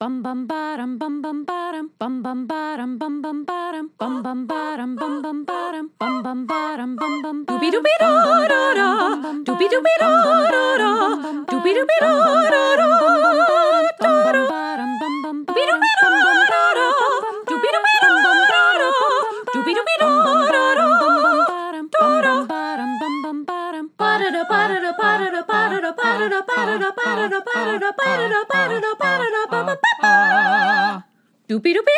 Bum bum bottom bum bum bottom bum bum bottom bum bum bottom bum bum bottom bum bum bottom bum bum bottom bum bum Doobie doobie da da da. Doobie doobie da da da. Doobie doobie da. Da da. Doobie doobie da da da. Doopy doopy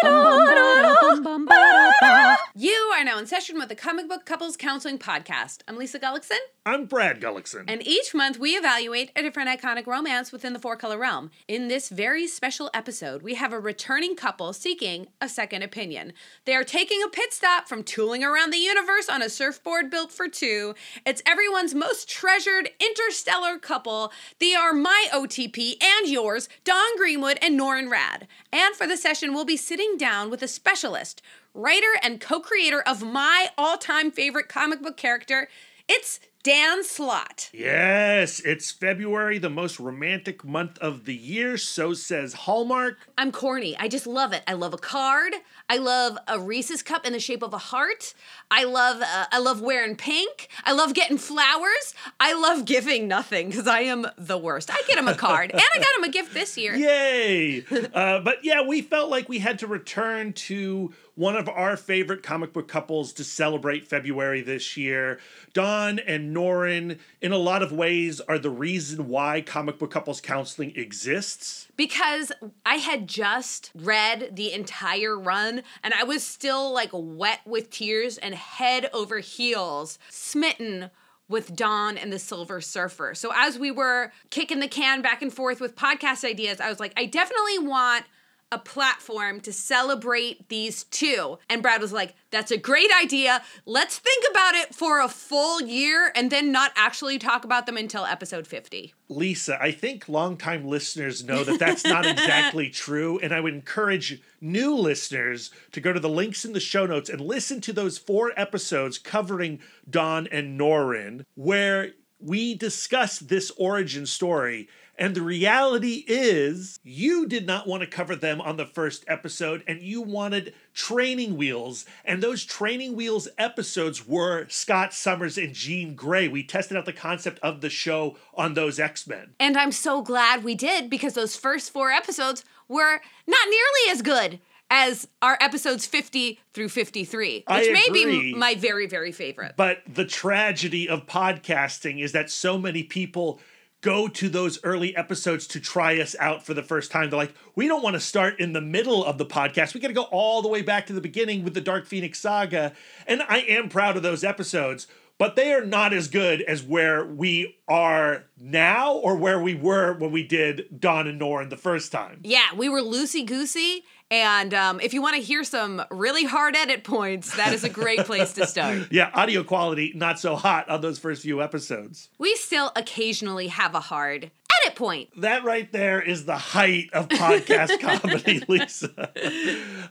you are now in session with the Comic Book Couples Counseling Podcast. I'm Lisa Gullickson, I'm Brad Gullickson. and each month we evaluate a different iconic romance within the four color realm. In this very special episode, we have a returning couple seeking a second opinion. They are taking a pit stop from tooling around the universe on a surfboard built for two. It's everyone's most treasured interstellar couple. They are my OTP and yours, Dawn Greenwood and Norrin Radd. And for the session, we'll be sitting down with a specialist, writer, and co creator of my all time favorite comic book character. It's Dan Slott. yes, it's February, the most romantic month of the year, so says Hallmark. I'm corny. I just love it. I love a card. I love a Reese's cup in the shape of a heart. I love uh, I love wearing pink. I love getting flowers. I love giving nothing because I am the worst. I get him a card and I got him a gift this year. Yay! uh, but yeah, we felt like we had to return to one of our favorite comic book couples to celebrate February this year. Dawn and Norrin, in a lot of ways, are the reason why comic book couples counseling exists. because I had just read the entire run and I was still like wet with tears and head over heels smitten with Dawn and the Silver Surfer. So as we were kicking the can back and forth with podcast ideas, I was like, I definitely want a platform to celebrate these two. And Brad was like, that's a great idea. Let's think about it for a full year and then not actually talk about them until episode 50. Lisa, I think longtime listeners know that that's not exactly true. And I would encourage new listeners to go to the links in the show notes and listen to those four episodes covering Dawn and Norrin, where we discuss this origin story. And the reality is, you did not want to cover them on the first episode, and you wanted training wheels. And those training wheels episodes were Scott Summers and Jean Grey. We tested out the concept of the show on those X Men. And I'm so glad we did because those first four episodes were not nearly as good as our episodes 50 through 53, which I may be my very, very favorite. But the tragedy of podcasting is that so many people go to those early episodes to try us out for the first time. They're like, we don't want to start in the middle of the podcast. We got to go all the way back to the beginning with the Dark Phoenix saga. And I am proud of those episodes, but they are not as good as where we are now or where we were when we did Dawn and Norrin the first time. yeah, we were loosey goosey. And um, if you want to hear some really hard edit points, that is a great place to start. Yeah, audio quality not so hot on those first few episodes. We still occasionally have a hard edit point. That right there is the height of podcast comedy, Lisa.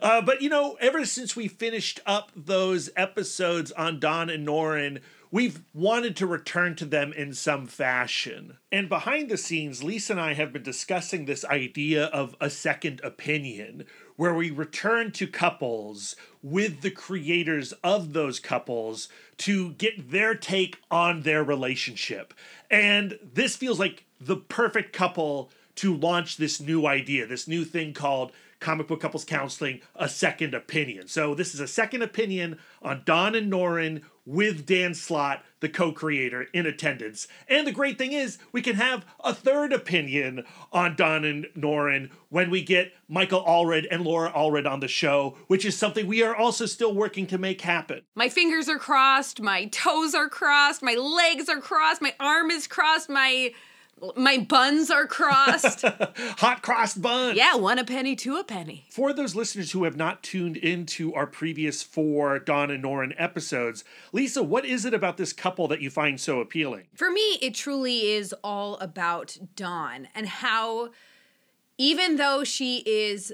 Uh, but you know, ever since we finished up those episodes on Dawn and Norrin, we've wanted to return to them in some fashion. And behind the scenes, Lisa and I have been discussing this idea of a second opinion, where we return to couples with the creators of those couples to get their take on their relationship. And this feels like the perfect couple to launch this new idea, this new thing called Comic Book Couples Counseling, a second opinion. So, this is a second opinion on Dawn and Norrin with Dan Slott, the co creator, in attendance. And the great thing is, we can have a third opinion on Dawn and Norrin when we get Michael Allred and Laura Allred on the show, which is something we are also still working to make happen. My fingers are crossed, my toes are crossed, my legs are crossed, my arm is crossed, my my buns are crossed. Hot crossed buns. yeah, one a penny, two a penny. For those listeners who have not tuned into our previous four Dawn and Norrin episodes, Lisa, what is it about this couple that you find so appealing? For me, it truly is all about Dawn and how, even though she is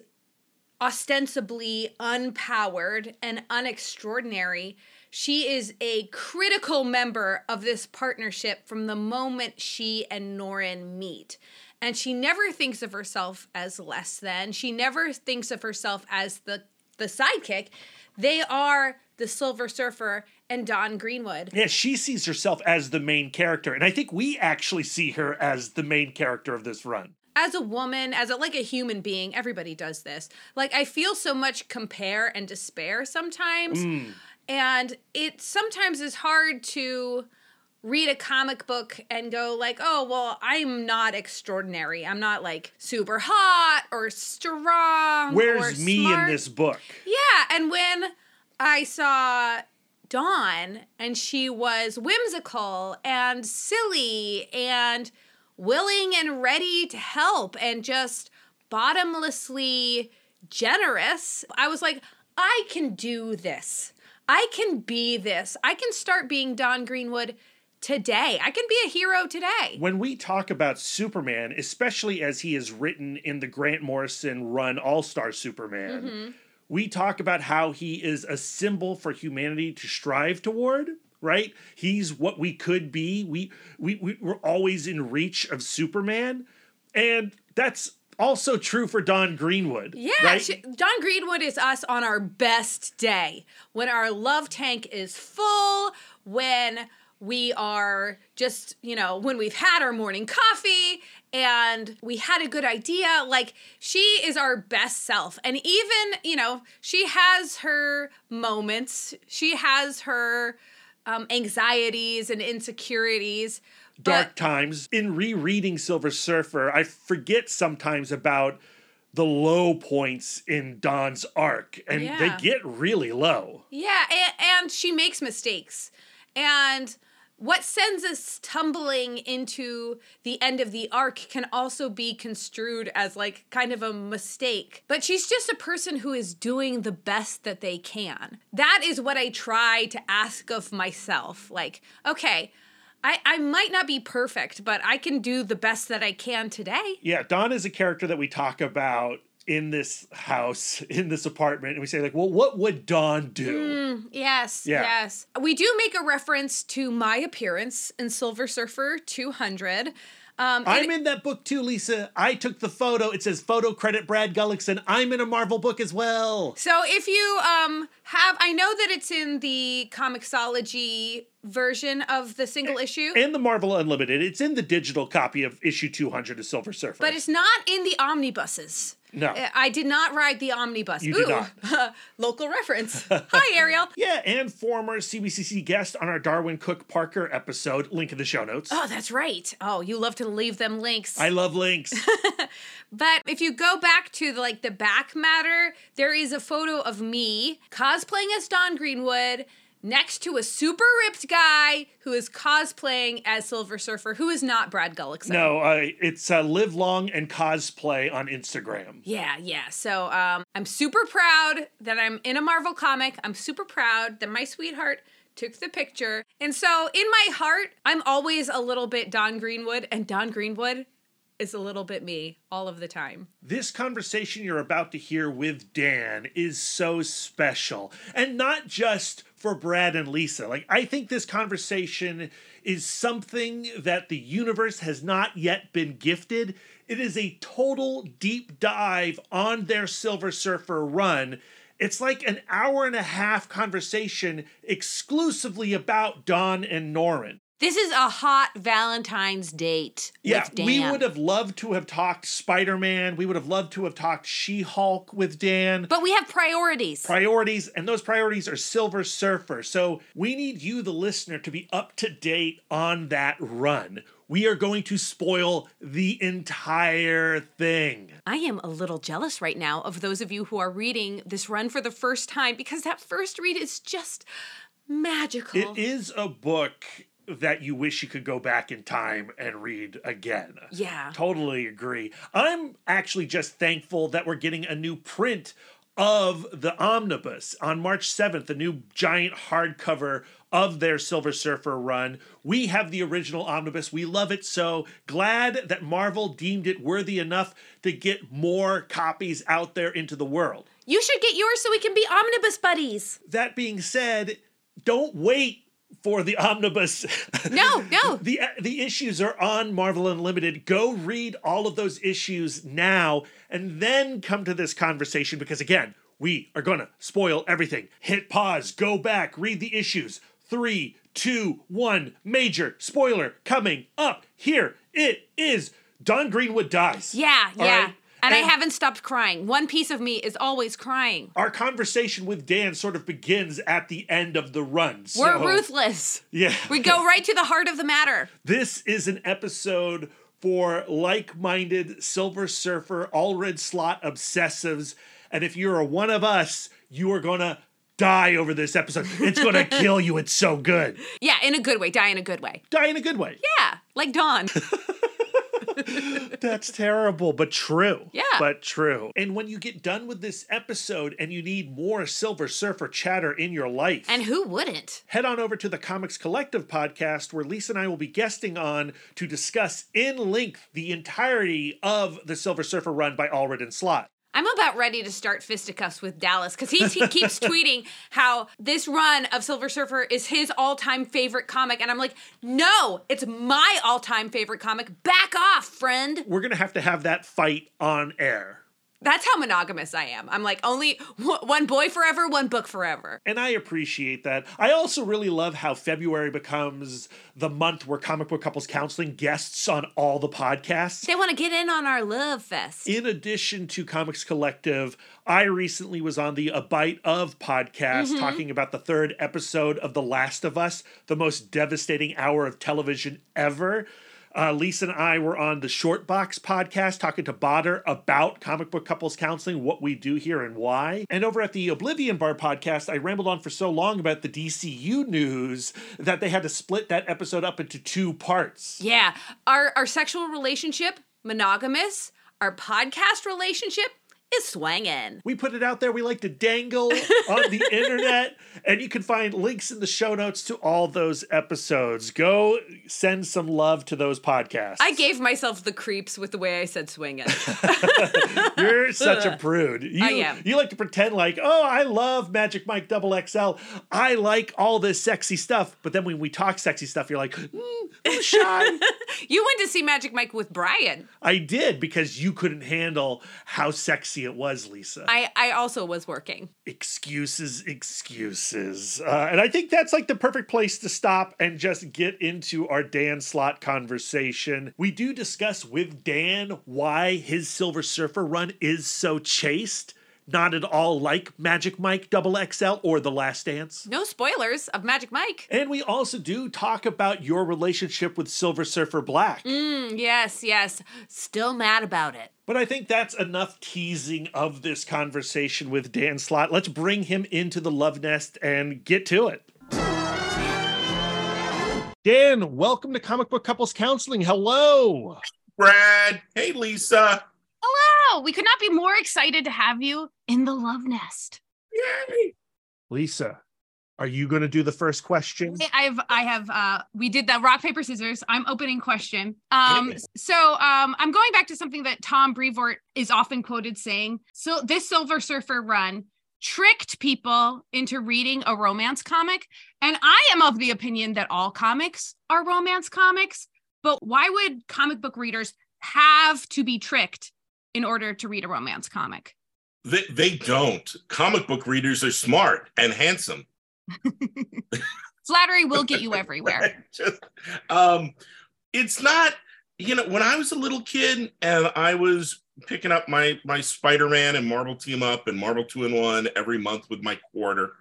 ostensibly unpowered and unextraordinary, she is a critical member of this partnership from the moment she and Norrin meet. and she never thinks of herself as less than. She never thinks of herself as the the sidekick. They are the Silver Surfer and Dawn Greenwood. Yeah, she sees herself as the main character, and I think we actually see her as the main character of this run. As a woman, as a like a human being, everybody does this. Like I feel so much compare and despair sometimes. Mm. And it sometimes is hard to read a comic book and go like, "Oh, well, I'm not extraordinary. I'm not like super hot or strong Where's or me smart." in this book? Yeah, and when I saw Dawn and she was whimsical and silly and willing and ready to help and just bottomlessly generous, I was like, I can do this. I can be this. I can start being Dawn Greenwood today. I can be a hero today. When we talk about Superman, especially as he is written in the Grant Morrison run All Star Superman, Mm-hmm. we talk about how he is a symbol for humanity to strive toward. Right, he's what we could be. We we we we're always in reach of Superman, and that's also true for Dawn Greenwood. Yeah, right? she, Dawn Greenwood is us on our best day when our love tank is full, when we are just, you know, when we've had our morning coffee and we had a good idea. Like, she is our best self. And even, you know, she has her moments, she has her um, anxieties and insecurities. dark but- times. In rereading Silver Surfer, I forget sometimes about the low points in Dawn's arc, and Yeah. they get really low. Yeah, and, and she makes mistakes. And what sends us tumbling into the end of the arc can also be construed as like kind of a mistake. But she's just a person who is doing the best that they can. That is what I try to ask of myself. Like, okay, I, I might not be perfect, but I can do the best that I can today. Yeah, Dawn is a character that we talk about in this house, in this apartment, and we say, like, well, what would Dawn do? Yes, Yeah. yes. We do make a reference to my appearance in Silver Surfer 200. Um, I'm in that book too, Lisa. I took the photo. It says photo credit Brad Gullickson. I'm in a Marvel book as well. so if you um have, I know that it's in the Comixology version of the single issue, And the Marvel Unlimited. It's in the digital copy of issue 200 of Silver Surfer. but it's not in the omnibuses. No. Uh, I did not ride the omnibus. You did Ooh, local reference. Hi, Ariel. Yeah, and former CBCC guest on our Darwyn Cooke Parker episode. Link in the show notes. Oh, that's right. Oh, you love to leave them links. I love links. But if you go back to the, like the back matter, there is a photo of me cosplaying as Dawn Greenwood next to a super ripped guy who is cosplaying as Silver Surfer, who is not Brad Gullickson. no, uh, it's uh, live long and cosplay on Instagram. Yeah, yeah. So um, I'm super proud that I'm in a Marvel comic. I'm super proud that my sweetheart took the picture. And so in my heart, I'm always a little bit Dawn Greenwood, and Dawn Greenwood is a little bit me all of the time. This conversation you're about to hear with Dan is so special. And not just for Brad and Lisa. Like, I think this conversation is something that the universe has not yet been gifted. It is a total deep dive on their Silver Surfer run. It's like an hour and a half conversation exclusively about Dawn and Norrin. This is a hot Valentine's date. Yeah, with Dan. we would have loved to have talked Spider Man. We would have loved to have talked She Hulk with Dan. But we have priorities. priorities, and those priorities are Silver Surfer. So we need you, the listener, to be up to date on that run. We are going to spoil the entire thing. I am a little jealous right now of those of you who are reading this run for the first time because that first read is just magical. It is a book that you wish you could go back in time and read again. Yeah. Totally agree. I'm actually just thankful that we're getting a new print of the omnibus on March 7th, a new giant hardcover of their Silver Surfer run. We have the original omnibus. We love it so. Glad that Marvel deemed it worthy enough to get more copies out there into the world. You should get yours so we can be omnibus buddies. That being said, don't wait for the omnibus. No, no. the the issues are on Marvel Unlimited. Go read all of those issues now, and then come to this conversation because again, we are gonna spoil everything. Hit pause, go back, read the issues. Three, two, one. Major spoiler coming up. Here it is. Dawn Greenwood dies. Yeah, All yeah. right? And, I haven't stopped crying. One piece of me is always crying. Our conversation with Dan sort of begins at the end of the run. We're ruthless. Yeah. We go right to the heart of the matter. This is an episode for like minded Silver Surfer, Allred Slott obsessives. And if you're a one of us, you are going to die over this episode. It's going to kill you. It's so good. Yeah, in a good way. Die in a good way. Die in a good way. Yeah, like Dawn. That's terrible, but true. Yeah. But true. And when you get done with this episode and you need more Silver Surfer chatter in your life, and who wouldn't? head on over to the Comics Collective podcast, where Lisa and I will be guesting on to discuss in length the entirety of the Silver Surfer run by Allred and Slott. I'm about ready to start fisticuffs with Dallas because he t- keeps tweeting how this run of Silver Surfer is his all time favorite comic. And I'm like, no, it's my all time favorite comic. Back off, friend. We're going to have to have that fight on air. That's how monogamous I am. I'm like, only w- one boy forever, one book forever. And I appreciate that. I also really love how February becomes the month where comic book couples counseling guests on all the podcasts. They want to get in on our love fest. In addition to Comics Collective, I recently was on the A Bite of podcast mm-hmm. talking about the third episode of The Last of Us, the most devastating hour of television ever. Uh, Lisa and I were on the Short Box podcast talking to Bodder about comic book couples counseling, what we do here and why. And over at the Oblivion Bar podcast, I rambled on for so long about the DCU news that they had to split that episode up into two parts. Yeah, our our sexual relationship monogamous. Our podcast relationship is swanging. We put it out there. We like to dangle on the internet, and you can find links in the show notes to all those episodes. Go send some love to those podcasts. I gave myself the creeps with the way I said swinging. You're such a prude. You, I am. You like to pretend like, oh, I love Magic Mike Double XL. I like all this sexy stuff. But then when we talk sexy stuff, you're like, mm, I'm shy. you went to see Magic Mike with Brian. I did because you couldn't handle how sexy it was, Lisa. I I also was working. excuses, excuses. Uh, and I think that's like the perfect place to stop and just get into our Dan Slott conversation. We do discuss with Dan why his Silver Surfer run is so chaste. Not at all like Magic Mike Double XL or The Last Dance. No spoilers of Magic Mike. And we also do talk about your relationship with Silver Surfer Black. Mm, yes, yes. Still mad about it. But I think that's enough teasing of this conversation with Dan Slott. Let's bring him into the love nest and get to it. Dan, welcome to Comic Book Couples Counseling. Hello. Brad. Hey, Lisa. Hello. We could not be more excited to have you in the love nest. Yay. Lisa, are you going to do the first question? I've I have uh we did the rock paper scissors. I'm opening question. Um so um I'm going back to something that Tom Brevoort is often quoted saying. So this Silver Surfer run tricked people into reading a romance comic and I am of the opinion that all comics are romance comics, but why would comic book readers have to be tricked in order to read a romance comic? They, they don't. Comic book readers are smart and handsome. Flattery will get you everywhere. Just, um, it's not, you know, when I was a little kid and I was picking up my my Spider-Man and Marvel Team Up and Marvel Two in One every month with my quarter,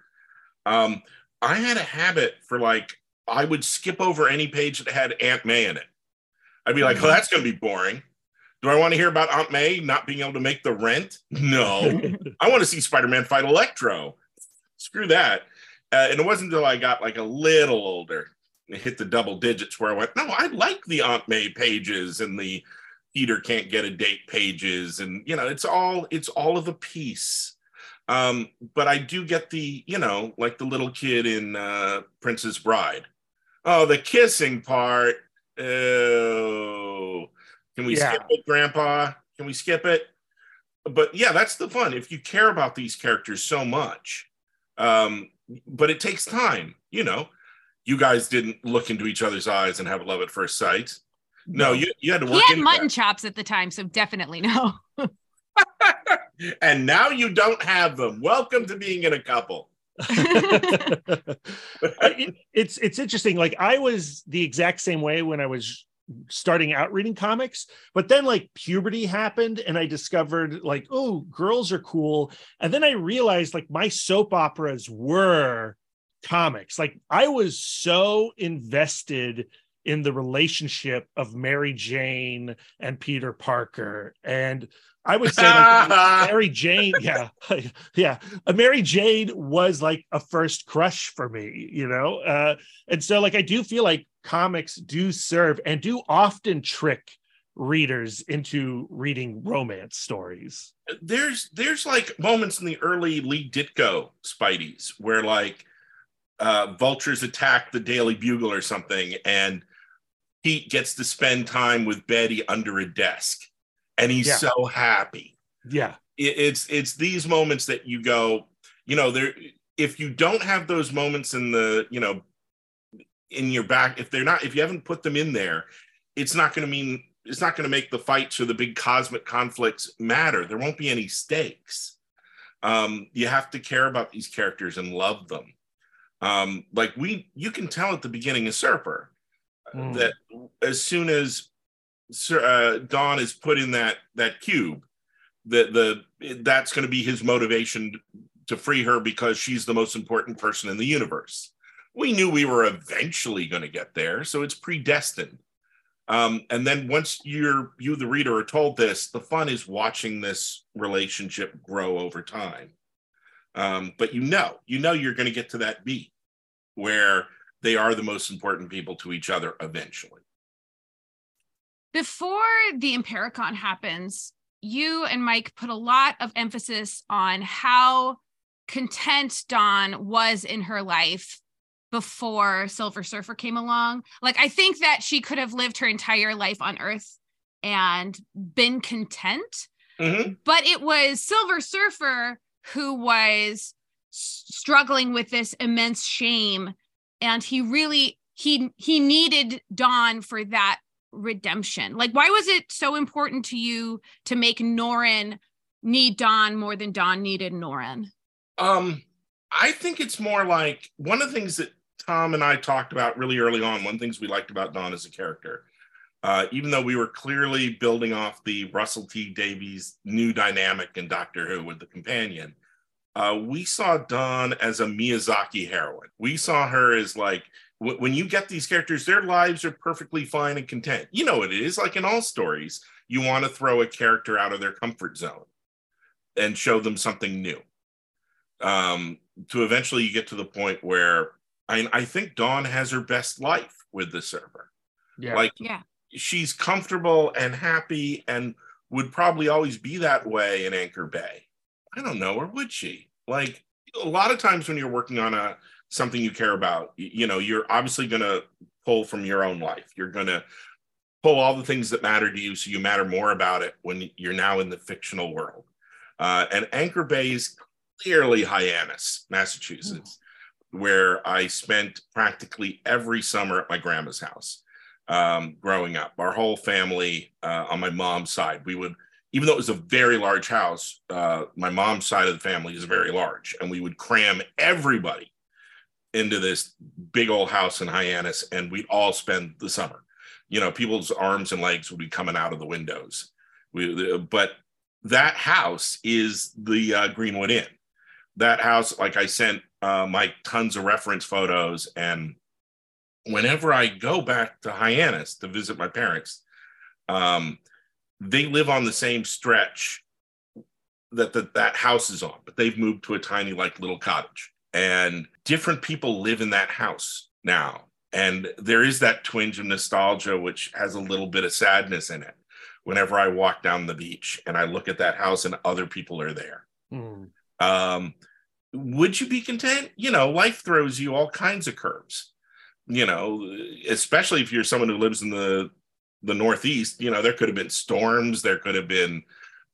um, I had a habit for like I would skip over any page that had Aunt May in it. I'd be like, "Oh, that's going to be boring." Do I want to hear about Aunt May not being able to make the rent? No. I want to see Spider-Man fight Electro. Screw that. Uh, and it wasn't until I got like a little older, and hit the double digits, where I went, no, I like the Aunt May pages and the Peter can't get a date pages, and you know, it's all it's all of a piece. Um, but I do get the, you know, like the little kid in uh, Princess Bride. Oh, the kissing part. Oh, can we Yeah. skip it, Grandpa? Can we skip it? But yeah, that's the fun. If you care about these characters so much, um, but it takes time, you know. you guys didn't look into each other's eyes and have love at first sight. No, you, you had to He work had mutton that. chops at the time, so definitely no. and now you don't have them. Welcome to being in a couple. it- it's it's interesting. Like I was the exact same way when I was starting out reading comics, but then like puberty happened and I discovered like, oh, girls are cool. And then I realized like my soap operas were comics. Like I was so invested in the relationship of Mary Jane and Peter Parker. And I would say like Mary Jane, yeah, yeah. Mary Jane was like a first crush for me, you know. Uh, and so, like, I do feel like comics do serve and do often trick readers into reading romance stories. there's there's like moments in the early Lee Ditko Spideys where like uh, vultures attack the Daily Bugle or something, and Pete gets to spend time with Betty under a desk, and he's Yeah. so happy. Yeah, It- it's it's these moments that you go, you know, there. If you don't have those moments in the, you know, in your back, if they're not, if you haven't put them in there, it's not going to mean it's not going to make the fights or the big cosmic conflicts matter. There won't be any stakes. Um, you have to care about these characters and love them. Um, like we, you can tell at the beginning of Serper Mm. that as soon as Sir, uh, Dawn is put in that that cube, that the that's going to be his motivation to free her because she's the most important person in the universe. We knew we were eventually going to get there, so it's predestined. Um, and then once you're you the reader are told this, the fun is watching this relationship grow over time. Um, but you know, you know you're going to get to that beat where they are the most important people to each other eventually. Before the Impericon happens, you and Mike put a lot of emphasis on how content Dawn was in her life before Silver Surfer came along. Like, I think that she could have lived her entire life on Earth and been content. Mhm. but it was Silver Surfer who was struggling with this immense shame and he really he he needed Dawn for that redemption. Like why was it so important to you to make Norrin need Dawn more than Dawn needed Norrin? Um, I think it's more like one of the things that Tom and I talked about really early on. One of the things we liked about Dawn as a character, uh, even though we were clearly building off the Russell T Davies new dynamic in Doctor Who with the companion, uh, we saw Dawn as a Miyazaki heroine. We saw her as like w- when you get these characters, their lives are perfectly fine and content. You know what it is like in all stories. You want to throw a character out of their comfort zone and show them something new um, to eventually you get to the point where I, I think Dawn has her best life with the server. yeah. Like Yeah. she's comfortable and happy and would probably always be that way in Anchor Bay. I don't know, or would she? Like a lot of times when you're working on a something you care about, you know, you're obviously going to pull from your own life. You're going to pull all the things that matter to you so you matter more about it when you're now in the fictional world. Uh, and Anchor Bay is clearly Hyannis, Massachusetts, where I spent practically every summer at my grandma's house um, growing up. Our whole family uh, on my mom's side, we would, even though it was a very large house, uh, my mom's side of the family is very large, and we would cram everybody into this big old house in Hyannis, and we'd all spend the summer. You know, people's arms and legs would be coming out of the windows. We, but that house is the uh, Greenwood Inn. That house, like I sent uh, Mike tons of reference photos, and whenever I go back to Hyannis to visit my parents, um, they live on the same stretch that the, that house is on, but they've moved to a tiny, like little cottage, and different people live in that house now. And there is that twinge of nostalgia, which has a little bit of sadness in it. Whenever I walk down the beach and I look at that house and other people are there, Mm. um, would you be content? You know, life throws you all kinds of curves. You know, especially if you're someone who lives in the the Northeast. You know, there could have been storms. There could have been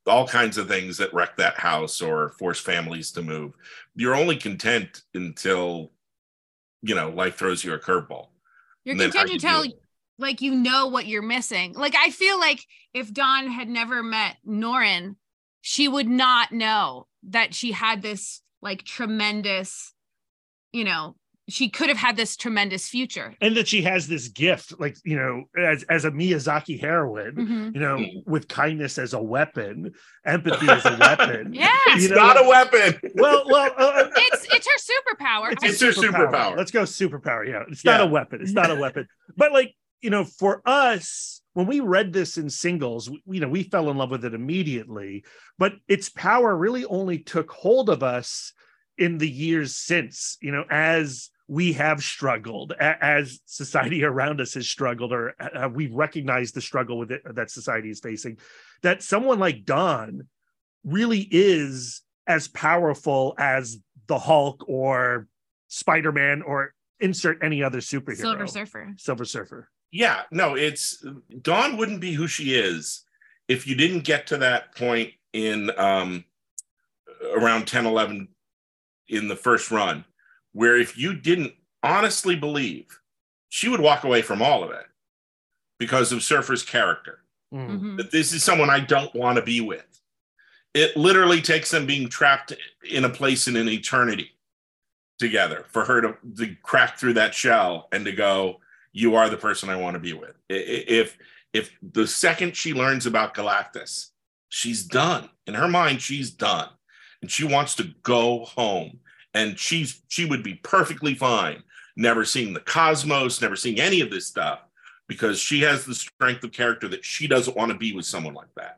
all kinds of things that wreck that house or force families to move. You're only content until you know life throws you a curveball. You're And then how content you to tell deal with it. like you know what you're missing. Like I feel like if Dawn had never met Norin, she would not know that she had this like tremendous, you know, she could have had this tremendous future. and that she has this gift, like you know, as as a Miyazaki heroine, Mhm. you know, with kindness as a weapon, empathy as a weapon. Yeah. It's know, not a weapon. Well, well, uh, It's it's her superpower. It's her superpower. Let's go superpower. Yeah, it's not a weapon. It's not a weapon. But like you know, for us, when we read this in singles, we, you know, we fell in love with it immediately. But its power really only took hold of us in the years since. You know, as we have struggled, as society around us has struggled, or uh, we recognize the struggle with it that society is facing. That someone like Dawn really is as powerful as the Hulk or Spider Man or insert any other superhero. Silver Surfer. Silver Surfer. Yeah, no, it's Dawn wouldn't be who she is if you didn't get to that point in um around 10 11 in the first run where if you didn't honestly believe she would walk away from all of it because of Surfer's character Mm. Mhm. that this is someone I don't want to be with. It literally takes them being trapped in a place in an eternity together for her to, to crack through that shell and to go, you are the person I want to be with. If if the second she learns about Galactus, she's done. In her mind, she's done. And she wants to go home. And she's she would be perfectly fine, never seeing the cosmos, never seeing any of this stuff because she has the strength of character that she doesn't want to be with someone like that.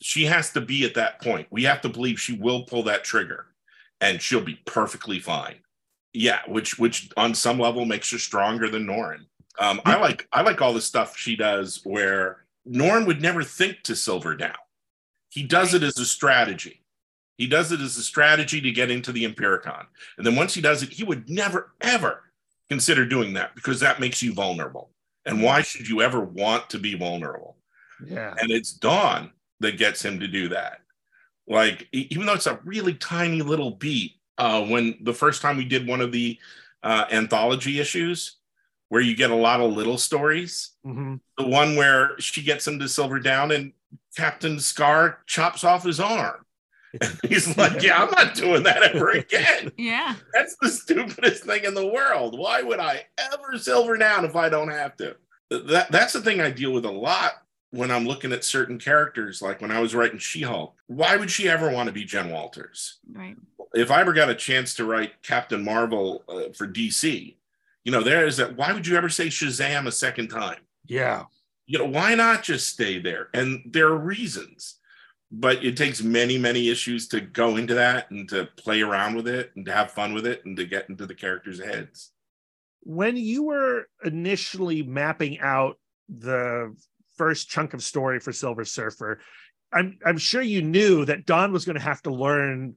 She has to be at that point. We have to believe she will pull that trigger and she'll be perfectly fine. Yeah, which which on some level makes her stronger than Norrin. Um, I like I like all the stuff she does where Norrin would never think to silver down. He does it as a strategy. He does it as a strategy to get into the Impericon. And then once he does it, he would never ever consider doing that because that makes you vulnerable. And why should you ever want to be vulnerable? Yeah. And it's Dawn that gets him to do that. Like, even though it's a really tiny little beat, uh, when the first time we did one of the uh, anthology issues where you get a lot of little stories, Mhm. the one where she gets him to silver down and Captain Scar chops off his arm. And he's like, Yeah, I'm not doing that ever again. Yeah. That's the stupidest thing in the world. Why would I ever silver down if I don't have to? That, that's the thing I deal with a lot when I'm looking at certain characters. Like when I was writing She Hulk, why would she ever want to be Jen Walters? Right. If I ever got a chance to write Captain Marvel uh, for DC, you know, there is that. Why would you ever say Shazam a second time? Yeah. You know, why not just stay there? And there are reasons but it takes many many issues to go into that and to play around with it and to have fun with it and to get into the characters heads When you were initially mapping out the first chunk of story for Silver Surfer, I'm I'm sure you knew that Dawn was going to have to learn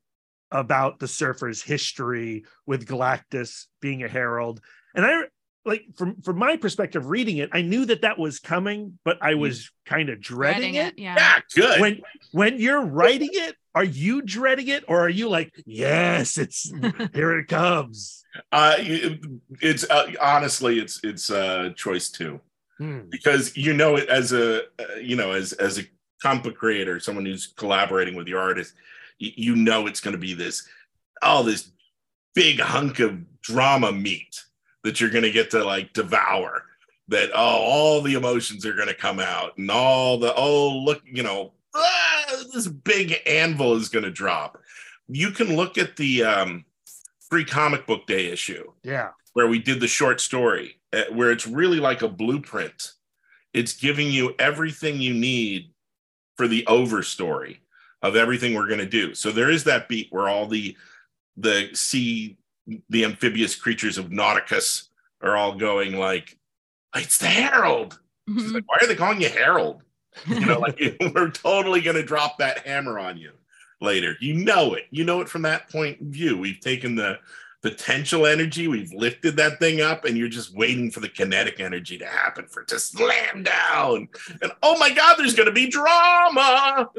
about the Surfer's history with Galactus being a herald. And I like from from my perspective reading it, I knew that that was coming, but I was kind of dreading, it. Yeah. yeah good When when you're writing it, are you dreading it or are you like, yes, it's here it comes? uh you- it's uh, honestly it's it's uh choice two Hmm. because you know it as a uh, you know as as a comic creator someone who's collaborating with your artist y- you know it's going to be this oh this big hunk of drama meat that you're going to get to like devour that oh all the emotions are going to come out and all the oh look you know ah, this big anvil is going to drop you can look at the um free comic book day issue Yeah. where we did the short story, uh, where it's really like a blueprint. It's giving you everything you need for the over story of everything we're going to do. So there is that beat where all the the sea, the amphibious creatures of Nauticus are all going like, "It's the Herald." She's Mhm. like, "Why are they calling you Herald?" You know, like we're totally going to drop that hammer on you later. You know it. You know it from that point of view. We've taken the potential energy, we've lifted that thing up, and you're just waiting for the kinetic energy to happen for it to slam down. And oh my God, there's going to be drama.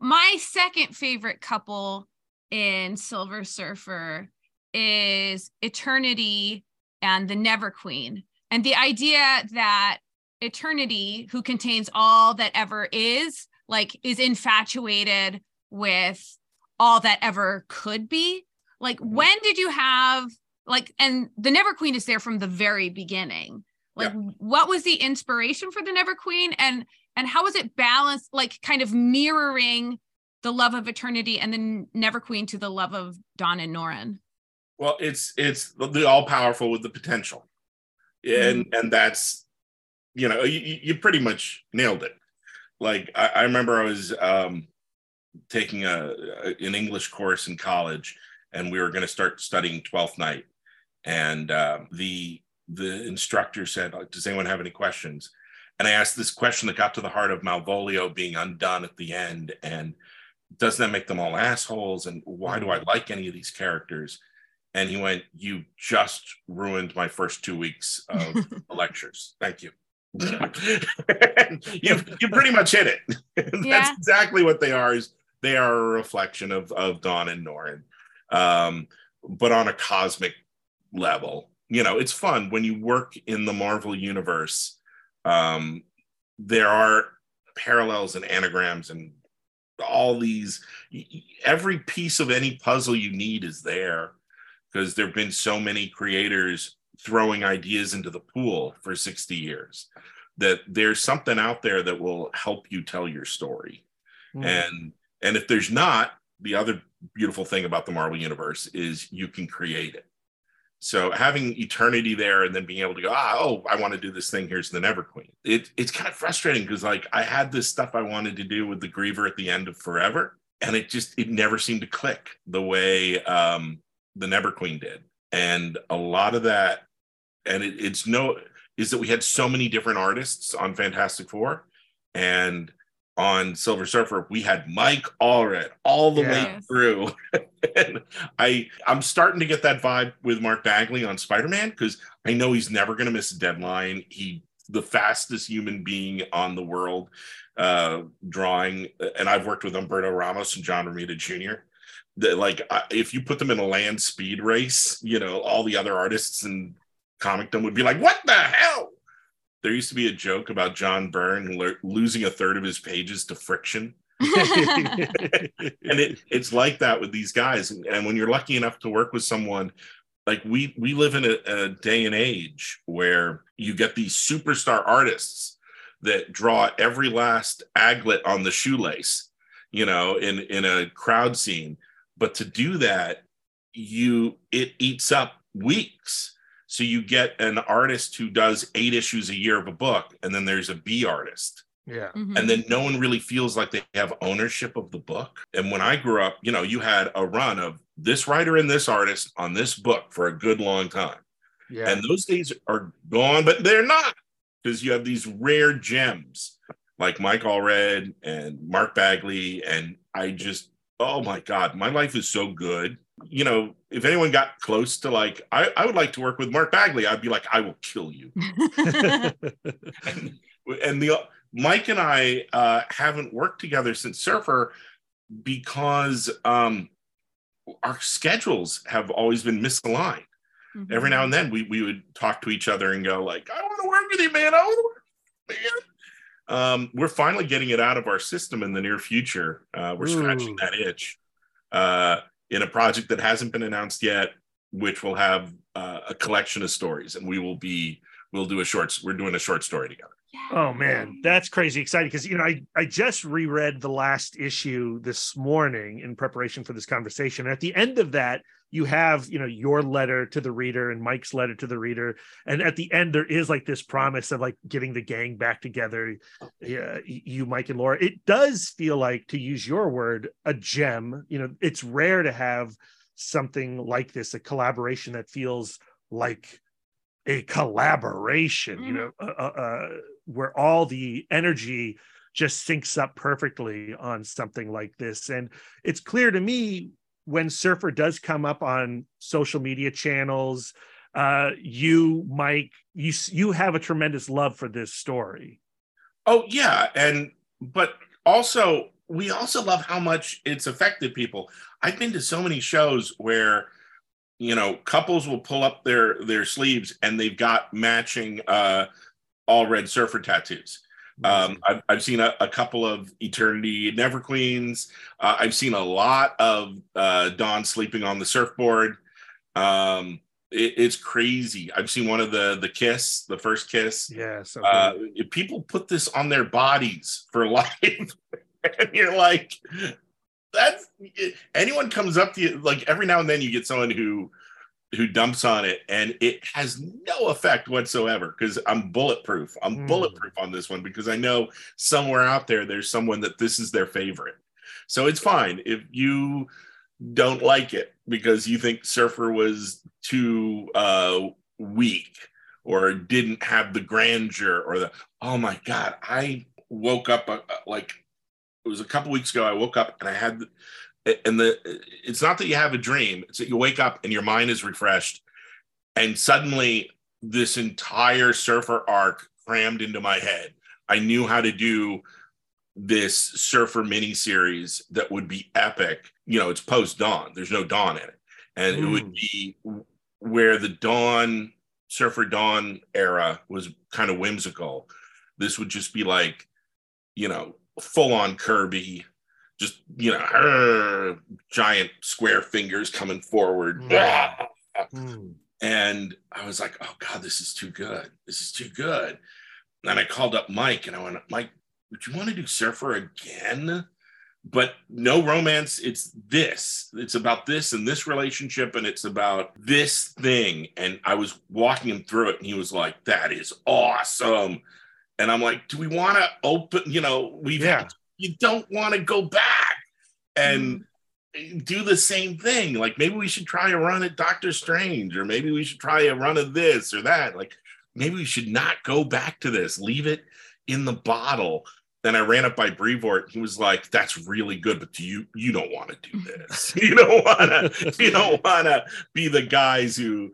My second favorite couple in Silver Surfer is Eternity and the Never Queen. And the idea that eternity, who contains all that ever is, like is infatuated with all that ever could be. Like, Mm-hmm. when did you have like, and the Never Queen is there from the very beginning. Like, what was the inspiration for the Never Queen, and and how was it balanced, like, kind of mirroring the love of eternity and the Never Queen to the love of Dawn and Norrin? Well, it's it's the all powerful with the potential, and and that's you know you, you you pretty much nailed it. Like I, I remember I was um, taking a, a an English course in college, and we were going to start studying Twelfth Night, and um, the the instructor said, "Does anyone have any questions?" And I asked this question that got to the heart of Malvolio being undone at the end, and doesn't that make them all assholes? And why do I like any of these characters? And he went, You just ruined my first two weeks of lectures. Thank you. you you pretty much hit it. That's exactly what they are. Is they are a reflection of of Dawn and Norrin, um, but on a cosmic level. You know, it's fun when you work in the Marvel universe. Um, there are parallels and anagrams and all these. Every piece of any puzzle you need is there because there have been so many creators throwing ideas into the pool for 60 years that there's something out there that will help you tell your story Mm. and and if there's not the other beautiful thing about the marvel universe is you can create it. So having eternity there and then being able to go ah oh i want to do this thing here's the never queen it, it's kind of frustrating because like i had this stuff i wanted to do with the griever at the end of forever and it just it never seemed to click the way um the never queen did. And a lot of that and it, it's no is that we had so many different artists on fantastic four and on Silver Surfer, we had Mike Allred all the way through. and I I'm starting to get that vibe with Mark Bagley on Spider-Man because I know he's never gonna miss a deadline. He the fastest human being on the world uh drawing and I've worked with Umberto Ramos and John Romita Jr. That like I- if you put them in a land speed race, you know, all the other artists in comicdom would be like, "What the hell?" There used to be a joke about John Byrne lo- losing a third of his pages to friction. and it, it's like that with these guys. And, and when you're lucky enough to work with someone like we we live in a, a day and age where you get these superstar artists that draw every last aglet on the shoelace you know in in a crowd scene. But to do that you it eats up weeks so you get an artist who does eight issues a year of a book and then there's a b artist yeah. Mhm. and then no one really feels like they have ownership of the book. And when I grew up, you know, you had a run of this writer and this artist on this book for a good long time. Yeah. And those days are gone, but they're not because you have these rare gems like Mike Allred and Mark Bagley. And I just, oh my God, my life is so good. You know, if anyone got close to like, I, I would like to work with Mark Bagley, I'd be like, I will kill you and, and the Mike and I uh, haven't worked together since Surfer because um, our schedules have always been misaligned. Mhm. Every now and then we we would talk to each other and go like, "I want to work with you, man. I want to work, with you, man." Um, we're finally getting it out of our system in the near future. Uh, we're scratching that itch uh, in a project that hasn't been announced yet, which will have uh, a collection of stories, and we will be we'll do a short. We're doing a short story together. Oh man, that's crazy exciting because you know I I just reread the last issue this morning in preparation for this conversation. At the end of that, you have you know your letter to the reader and Mike's letter to the reader, and at the end there is like this promise of like getting the gang back together. Yeah, you, Mike and Laura. It does feel like, to use your word, a gem. You know, it's rare to have something like this, a collaboration that feels like a collaboration. You know, uh, uh, uh, where all the energy just syncs up perfectly on something like this. And it's clear to me when Surfer does come up on social media channels, uh, you, Mike, you you have a tremendous love for this story. Oh yeah, and but also we also love how much it's affected people. I've been to so many shows where you know, couples will pull up their their sleeves and they've got matching uh, Allred surfer tattoos. Um, I've, I've seen a, a couple of Eternity Never Queens. Uh, I've seen a lot of uh, Dawn sleeping on the surfboard. Um, it, it's crazy. I've seen one of the the kiss, the first kiss. yeah. So Uh, people put this on their bodies for life, and you're like, that's anyone comes up to you like every now and then you get someone who who dumps on it and it has no effect whatsoever because I'm bulletproof. I'm Mm. bulletproof on this one because I know somewhere out there there's someone that this is their favorite. So it's fine if you don't like it because you think Surfer was too uh, weak or didn't have the grandeur or the oh my god I woke up uh, like it was a couple weeks ago I woke up and I had and the it's not that you have a dream it's that you wake up and your mind is refreshed and suddenly this entire surfer arc crammed into my head. I knew how to do this surfer mini series that would be epic. You know it's post dawn there's no dawn in it. And it would Mm. be where the dawn surfer dawn era was kind of whimsical. This would just be like you know full on kirby just you know "Arr," giant square fingers coming forward Mm. Mm. and I was like, oh God, this is too good. This is too good. And I called up Mike and I went, Mike, would you want to do Surfer again? But no romance. It's this. It's about this and this relationship, and it's about this thing. And I was walking him through it, and he was like, that is awesome. And I'm like, do we want to open, you know, we've Yeah. You don't want to go back and hmm. do the same thing. Like maybe we should try a run at Doctor Strange, or maybe we should try a run of this or that. Like maybe we should not go back to this. Leave it in the bottle. Then I ran up by Brevoort. He was like, "That's really good, but do you you don't want to do this. you don't want to. You don't want to be the guys who."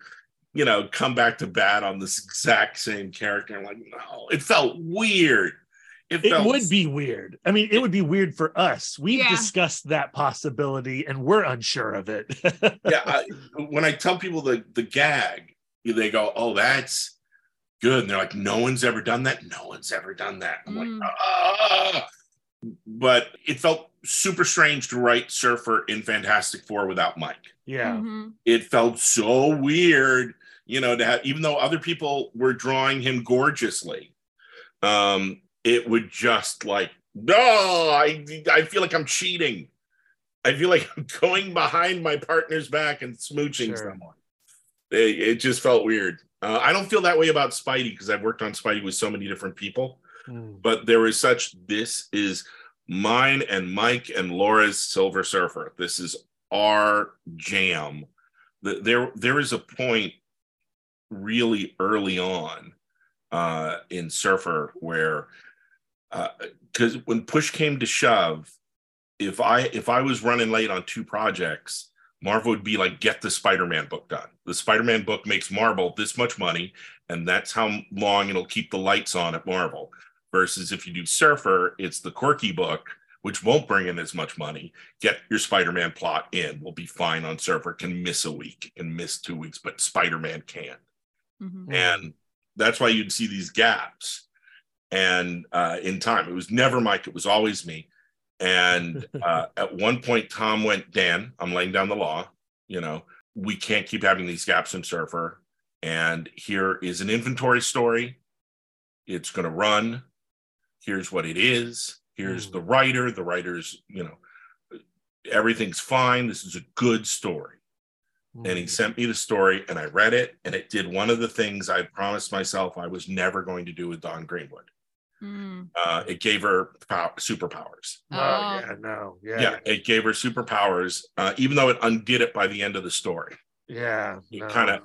You know, come back to bat on this exact same character. I'm like, no, it felt weird. It felt would be weird. I mean, it would be weird for us. We've Yeah. discussed that possibility and we're unsure of it. yeah I, when i tell people the the gag they go oh that's good and they're like no one's ever done that no one's ever done that i'm Mm. like ah but it felt super strange to write surfer in fantastic four without mike yeah. Mhm. it felt so weird you know to have even though other people were drawing him gorgeously um it would just like no i i feel like i'm cheating. I feel like i'm going behind my partner's back and smooching Sure. someone. It, it just felt weird. Uh, i don't feel that way about spidey because i've worked on spidey with so many different people. Mm. but there was such this is mine and mike and laura's silver surfer. This is our jam. The- there there is a point really early on uh in surfer where because when push came to shove if i if i was running late on two projects marvel would be like get the spider-man book done. The spider-man book makes marvel this much money and that's how long it'll keep the lights on at marvel. Versus if you do surfer it's the quirky book which won't bring in as much money. Get your spider-man plot in. We'll be fine on surfer. Can miss a week can miss two weeks but spider-man can't Mhm. and that's why you'd see these gaps and uh, in time. It was never mike it was always me. And uh, at one point tom went dan i'm laying down the law you know we can't keep having these gaps in surfer and here is an inventory story. It's going to run. Here's what it is. Here's Mm. the writer. The writer's you know everything's fine. This is a good story. And he Mm. sent me the story and I read it and it did one of the things I promised myself I was never going to do with Dawn Greenwood. Mm. Uh, it gave her pow- superpowers. Oh, Oh. yeah, no. Yeah. Yeah. it gave her superpowers, uh, even though it undid it by the end of the story. Yeah. You no. kinda-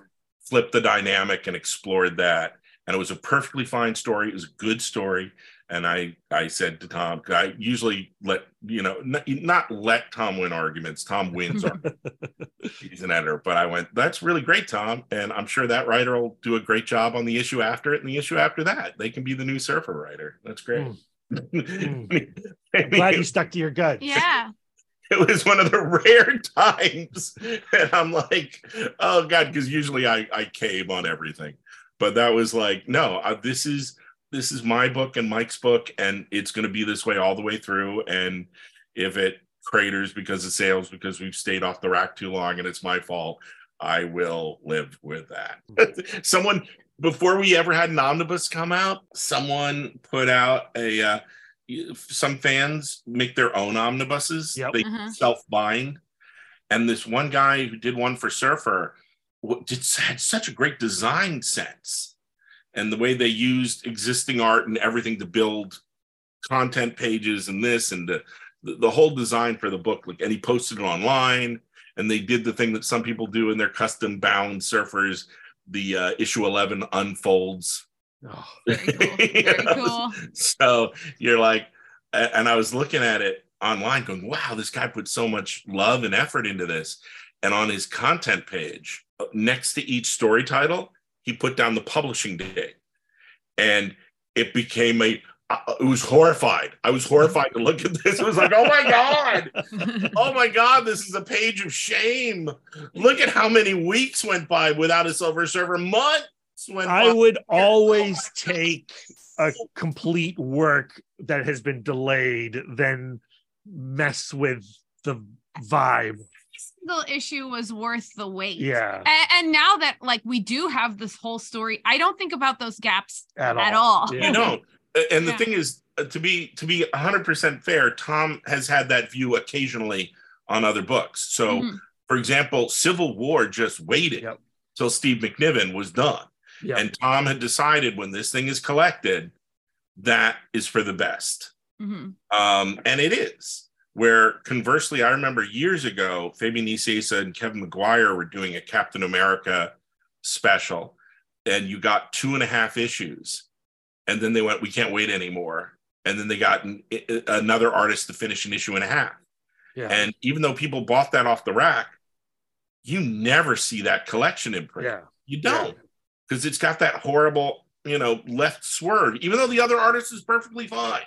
Flipped the dynamic and explored that. And it was a perfectly fine story. It was a good story. And I, I said to Tom, I usually let, you know, n- not let Tom win arguments. Tom wins arguments. He's an editor, but I went, that's really great, Tom. And I'm sure that writer will do a great job on the issue after it and the issue after that. They can be the new surfer writer. That's great. I'm glad you stuck to your guns. Yeah. it was one of the rare times and i'm like oh god because usually i i cave on everything but that was like no uh, this is this is my book and mike's book and it's going to be this way all the way through and if it craters because of sales because we've stayed off the rack too long and it's my fault i will live with that someone before we ever had an omnibus come out someone put out a uh, some fans make their own omnibuses. Yep. They Mhm. self-bind. And this one guy who did one for Surfer did had such a great design sense, and the way they used existing art and everything to build content pages and this and the the, the whole design for the book. Like, and he posted it online. And they did the thing that some people do in their custom bound surfers. The uh, issue eleven unfolds Oh, Very cool. Very cool. so you're like, and I was looking at it online going, wow, this guy put so much love and effort into this. And on his content page, uh, next to each story title, he put down the publishing date. And it became a, uh, it was horrified. I was horrified to look at this. It was like, oh my God, oh my God, this is a page of shame. Look at how many weeks went by without a silver surfer, months went I by. would always take a complete work that has been delayed than mess with the vibe. Single issue was worth the wait. Yeah, And, and now that like we do have this whole story, I don't think about those gaps at all. at all. Yeah. you don't and the Yeah. thing is uh, to be to be 100% fair tom has had that view occasionally on other books so Mhm. for example civil war just waited Yep. till steve mcniven was done Yeah. and tom had decided when this thing is collected that is for the best Mhm. um, and it is. Where conversely, I remember years ago, Fabian Nicieza and Kevin Maguire were doing a Captain America special, and you got two and a half issues, and then they went, "We can't wait anymore," and then they got an, another artist to finish an issue and a half. yeah. And even though people bought that off the rack, you never see that collection in print. yeah. You don't because it's got that horrible, you know, left swerve. Even though the other artist is perfectly fine,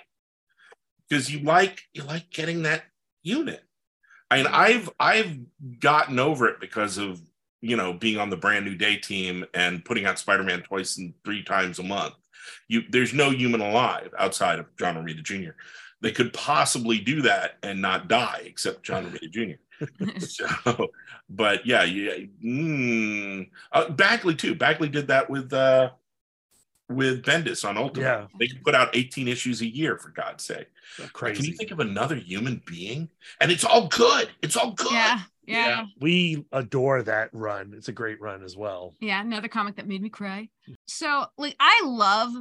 because you like you like getting that unit. I mean, I've I've gotten over it because of you know being on the brand new day team and putting out Spider-Man twice and three times a month. You there's no human alive outside of John Romita Jr. They could possibly do that and not die, except John Romita Jr. so, but yeah, yeah. Mm, uh, Bagley too. Bagley did that with uh, with Bendis on Ultimate. Yeah. They can put out 18 issues a year for God's sake. Can Crazy. you think of another human being? And it's all good. It's all good. Yeah, yeah, Yeah. we adore that run. It's a great run as well. yeah. Another comic that made me cry. So, like, I love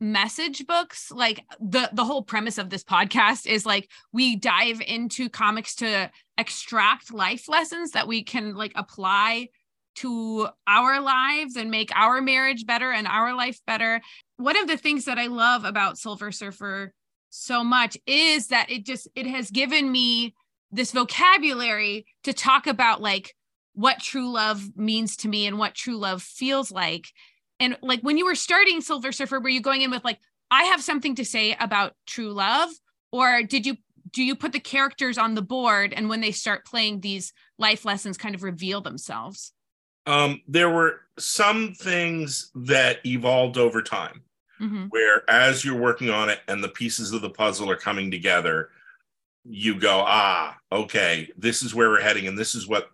message books. Like the the whole premise of this podcast is like we dive into comics to extract life lessons that we can like apply to our lives and make our marriage better and our life better. One of the things that I love about Silver Surfer so much is that it just it has given me this vocabulary to talk about like what true love means to me and what true love feels like. And like when you were starting Silver Surfer, were you going in with like, I have something to say about true love? Or did you do you put the characters on the board and when they start playing these life lessons kind of reveal themselves? Um, there were some things that evolved over time. Mhm. where as you're working on it and the pieces of the puzzle are coming together, you go, ah, okay, this is where we're heading, and this is what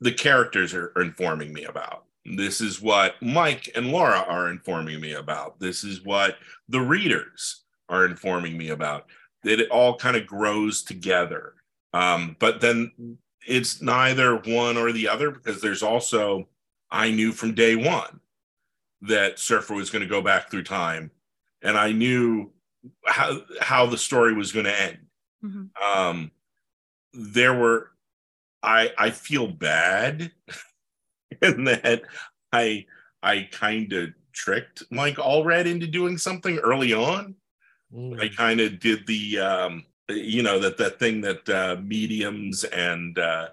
the characters are, are informing me about. This is what Mike and Laura are informing me about. This is what the readers are informing me about. That it all kind of grows together. Um, but then it's neither one or the other because there's also, I knew from day one that Surfer was going to go back through time, and I knew how how the story was going to end. Mhm. Um, there were, I I feel bad in that I I kind of tricked Mike Allred into doing something early on. Mm. I kind of did the um, you know that that thing that uh, mediums and uh,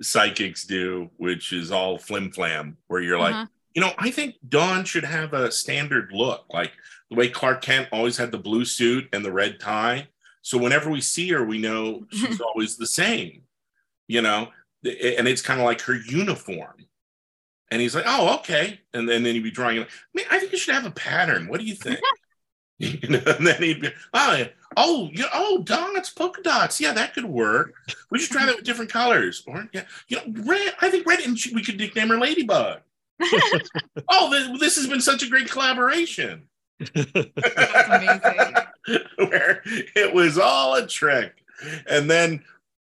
psychics do, which is all flim flam, where you're like Uh-huh. you know, I think Dawn should have a standard look, like the way Clark Kent always had the blue suit and the red tie. So whenever we see her, we know she's always the same, you know, and it's kind of like her uniform. And he's like, oh, okay. And then, then he'd be drawing, man, I think you should have a pattern. What do you think? you know, and then he'd be, oh, oh, yeah, oh, dots, polka dots. Yeah, that could work. We should try that with different colors. Or, yeah, you know, red, I think red, and she, we could nickname her Ladybug. oh, this, this has been such a great collaboration. Where it was all a trick. And then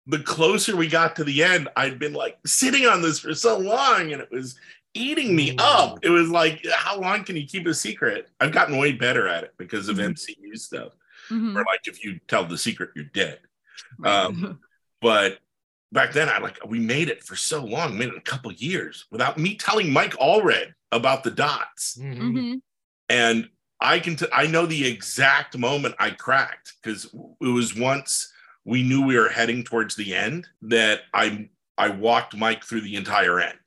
the closer we got to the end, I'd been like sitting on this for so long and it was eating me up. It was like, how long can you keep a secret? I've gotten way better at it because of. MCU stuff. Mhm. Or like if you tell the secret, you're dead. Um, but back then, I like we made it for so long, made it a couple years without me telling Mike Allred about the dots. Mhm. Mhm. And I can t- I know the exact moment I cracked because it was once we knew we were heading towards the end that I I walked Mike through the entire end.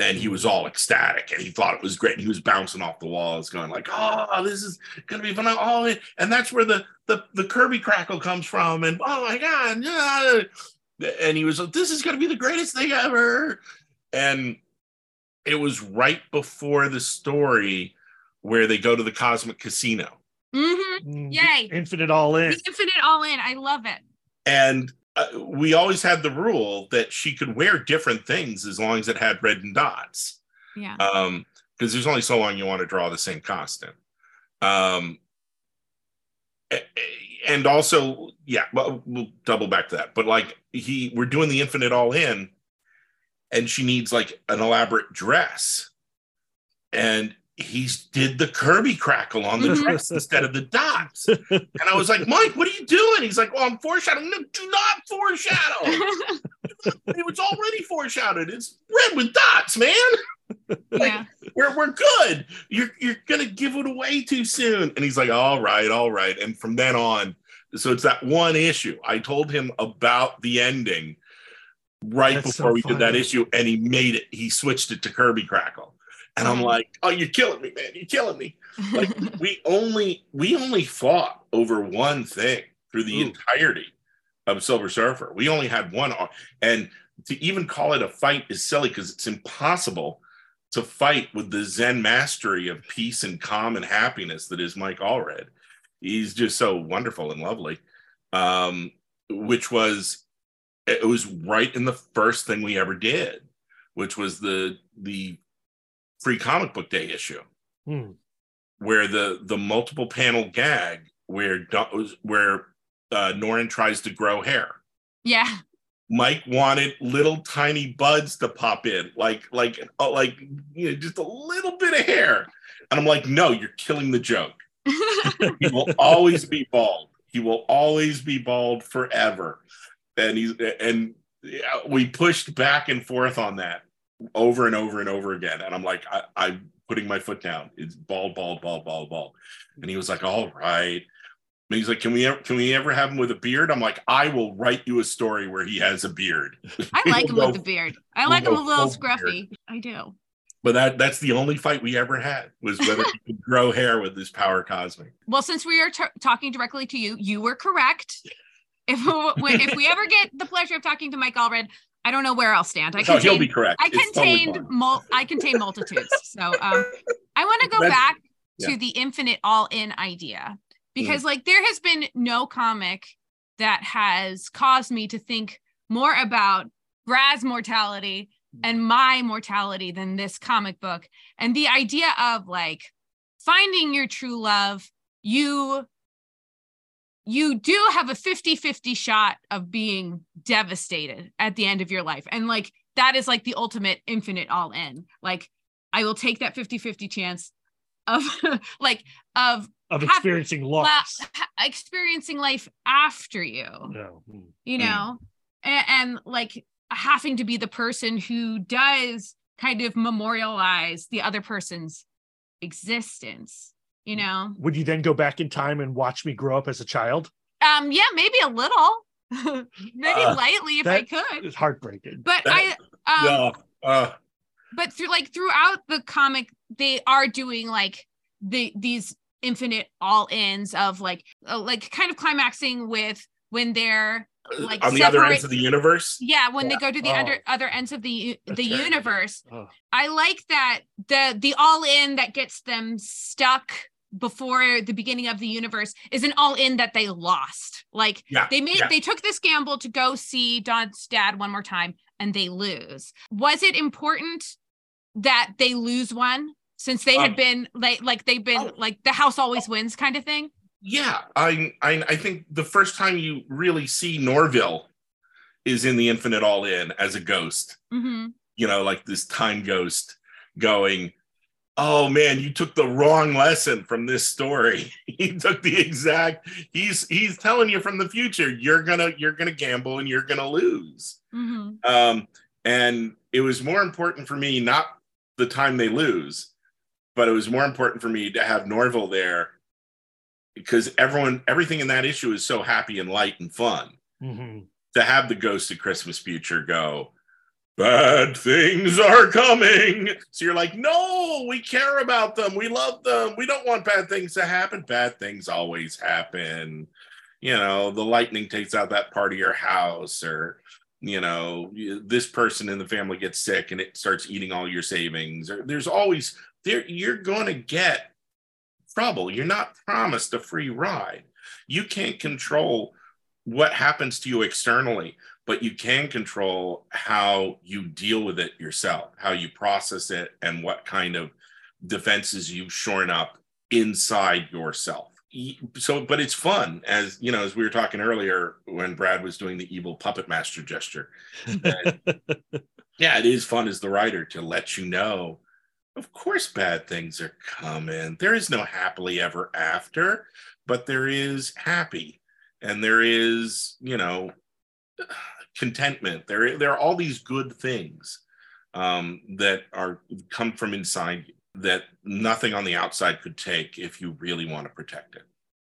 And he was all ecstatic and he thought it was great. And he was bouncing off the walls, going like, "Oh, this is gonna be fun!" Oh, and that's where the the the Kirby crackle comes from. And oh my god, yeah. And he was like, "This is gonna be the greatest thing ever." And it was right before the story where they go to the Cosmic Casino. Mhm. Mm, Yay. Infinite all in. The infinite all in. I love it. And uh, we always had the rule that she could wear different things as long as it had red and dots. Yeah. Um, because there's only so long you want to draw the same costume. Um, and also, yeah, well, we'll double back to that. But like he, we're doing the infinite all in, and she needs like an elaborate dress, and he's did the Kirby crackle on the Mhm. dress instead of the dots. And I was like, Mike, what are you doing? He's like, Well, I'm foreshadowing. No, do not foreshadow. it was already foreshadowed. It's red with dots, man. yeah. We're we're good. You're you're gonna give it away too soon. And he's like, All right, all right. And from then on, so it's that one issue. I told him about the ending right That's before so we did that issue, and he made it. He switched it to Kirby Crackle. And I'm like, Oh, you're killing me, man. You're killing me like we only we only fought over one thing through the Ooh. entirety of Silver Surfer. We only had one, and to even call it a fight is silly because it's impossible to fight with the Zen mastery of peace and calm and happiness that is Mike Allred. He's just so wonderful and lovely. Um, which was it was right in the first thing we ever did, which was the the free comic book day issue Hmm. where the the multiple panel gag where Do- where uh, Norrin tries to grow hair. yeah. Mike wanted little tiny buds to pop in, like like uh, like you know, just a little bit of hair. And I'm like, no, you're killing the joke. He will always be bald. He will always be bald forever. And he's and yeah, we pushed back and forth on that over and over and over again. And I'm like, I, I'm putting my foot down. It's bald, bald, bald, bald, bald. And he was like, all right. And he's like, can we ever can we ever have him with a beard? I'm like, I will write you a story where he has a beard. I like him We'll with the go- beard. I like him a little full beard. scruffy. I do. But that that's the only fight we ever had was whether he could grow hair with his power cosmic. Well, since we are t- talking directly to you, you were correct. If if we ever get the pleasure of talking to Mike Allred, I don't know where I'll stand. I No, he'll be correct. I totally contained fine. mul- I contain multitudes. So um, I want to go That's- back to the infinite all in idea because like there has been no comic that has caused me to think more about Brad's mortality and my mortality than this comic book and the idea of like finding your true love you you do have a 50-50 shot of being devastated at the end of your life and like that is like the ultimate infinite all in like i will take that 50-50 chance of like of Of experiencing la- loss. ha- experiencing life after you No. Hmm. you Mm. know and, and like having to be the person who does kind of memorialize the other person's existence you know Would you then go back in time and watch me grow up as a child? um yeah maybe a little maybe Uh, lightly if i could It's heartbreaking. but that- i um yeah. Uh, but through like throughout the comic they are doing like the these infinite all ins of like uh, like kind of climaxing with when they're like on the other ends of the universe. yeah when they go to the Oh. under, other ends of the the That's right. universe Oh. i like that the the all in that gets them stuck before the beginning of the universe is an all in that they lost like Yeah, they made yeah. they took this gamble to go see Dawn's dad one more time and they lose was it important that they lose one since they had Um, been like like they've been oh. like the house always wins kind of thing Yeah, I, I I think the first time you really see Norville is in the Infinite All In as a ghost. hmm You know, like this time ghost going, "Oh man, you took the wrong lesson from this story. he took the exact. He's he's telling you from the future you're gonna you're gonna gamble and you're gonna lose." hmm Um, and it was more important for me not the time they lose, but it was more important for me to have Norville there because everyone, everything in that issue is so happy and light and fun. Mhm. To have the Ghost of Christmas Future go, bad things are coming. So you're like, no, we care about them. We love them. We don't want bad things to happen. Bad things always happen. You know, the lightning takes out that part of your house, or you know, this person in the family gets sick and it starts eating all your savings. Or there's always there. You're going to get trouble. You're not promised a free ride. You can't control what happens to you externally, but you can control how you deal with it yourself, how you process it, and what kind of defenses you've shorn up inside yourself. So, but it's fun, as you know, as we were talking earlier when Brad was doing the evil puppet master gesture. yeah, it is fun as the writer to let you know, of course, bad things are coming. There is no happily ever after, but there is happy, and there is, you know, contentment. There, there are all these good things um, that are come from inside you that nothing on the outside could take if you really want to protect it.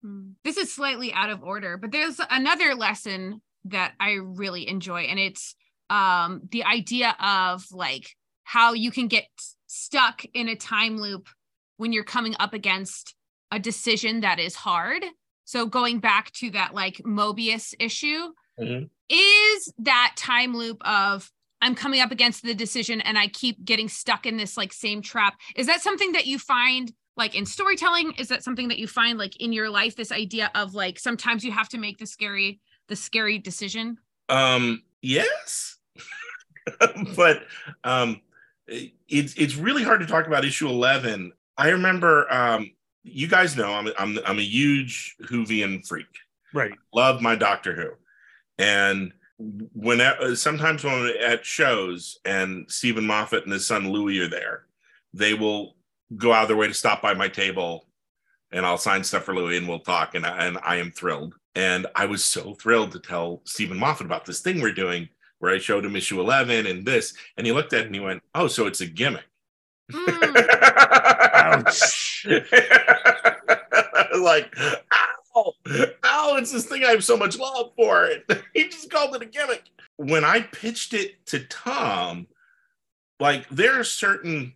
Mm. This is slightly out of order, but there's another lesson that I really enjoy, and it's um, the idea of like how you can get stuck in a time loop when you're coming up against a decision that is hard. So going back to that like Mobius issue, Mhm. Is that time loop of I'm coming up against the decision and I keep getting stuck in this like same trap. Is that something that you find like in storytelling? Is that something that you find like in your life? This idea of like sometimes you have to make the scary, the scary decision. Um, yes, but um, it's it's really hard to talk about issue eleven. I remember, um, you guys know I'm I'm I'm a huge Whovian freak. right. Love my Doctor Who, and when uh, sometimes when I'm at shows and Steven Moffat and his son Louis are there, they will go out of their way to stop by my table, and I'll sign stuff for Louis and we'll talk, and I, and I am thrilled. And I was so thrilled to tell Steven Moffat about this thing we're doing, where I showed him issue eleven and this, and he looked at it and he went, "Oh, so it's a gimmick." Mm, Ouch. like, Oh, ow, ow, it's this thing I have so much love for it. he just called it a gimmick. When I pitched it to Tom, like there are certain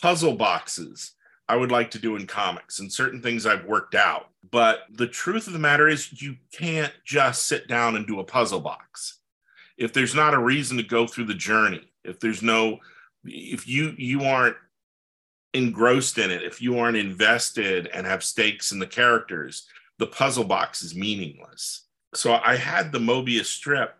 puzzle boxes I would like to do in comics and certain things I've worked out. But the truth of the matter is you can't just sit down and do a puzzle box. If there's not a reason to go through the journey, if there's no if you you aren't engrossed in it, if you aren't invested and have stakes in the characters, the puzzle box is meaningless. So I had the Mobius strip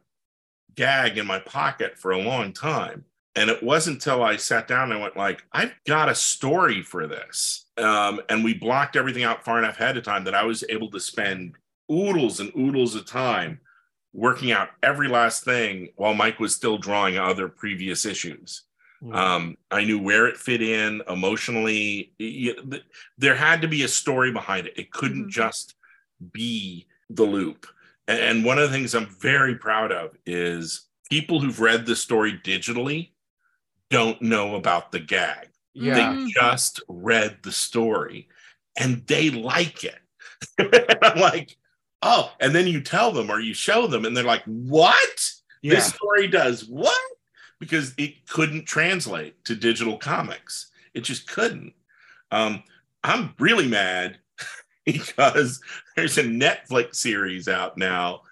gag in my pocket for a long time. And it wasn't until I sat down and I went like, I've got a story for this. Um, and we blocked everything out far enough ahead of time that I was able to spend oodles and oodles of time working out every last thing while Mike was still drawing other previous issues. Um, I knew where it fit in emotionally. There had to be a story behind it. It couldn't Mhm. just be the loop. And one of the things I'm very proud of is people who've read the story digitally don't know about the gag. yeah. They Mm. just read the story and they like it. And I'm like, oh, and then you tell them or you show them and they're like, what? yeah. This story does what? Because it couldn't translate to digital comics. It just couldn't. Um, I'm really mad because there's a Netflix series out now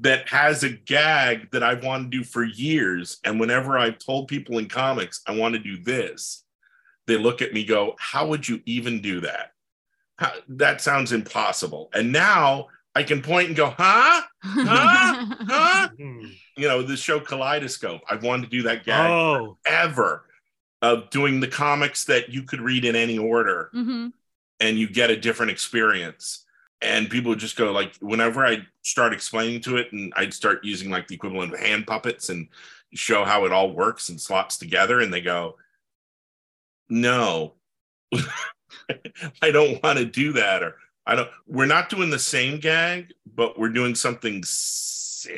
that has a gag that I've wanted to do for years. And whenever I've told people in comics, I want to do this, they look at me, go, How would you even do that? How, that sounds impossible. And now I can point and go, Huh? Huh? huh? Hmm. You know, the show Kaleidoscope. I've wanted to do that gag Oh, ever of doing the comics that you could read in any order hmm and you get a different experience. And people just go like, whenever I start explaining to it, and I'd start using like the equivalent of hand puppets and show how it all works and slots together, and they go, "No, I don't want to do that," or "I don't." We're not doing the same gag, but we're doing something similar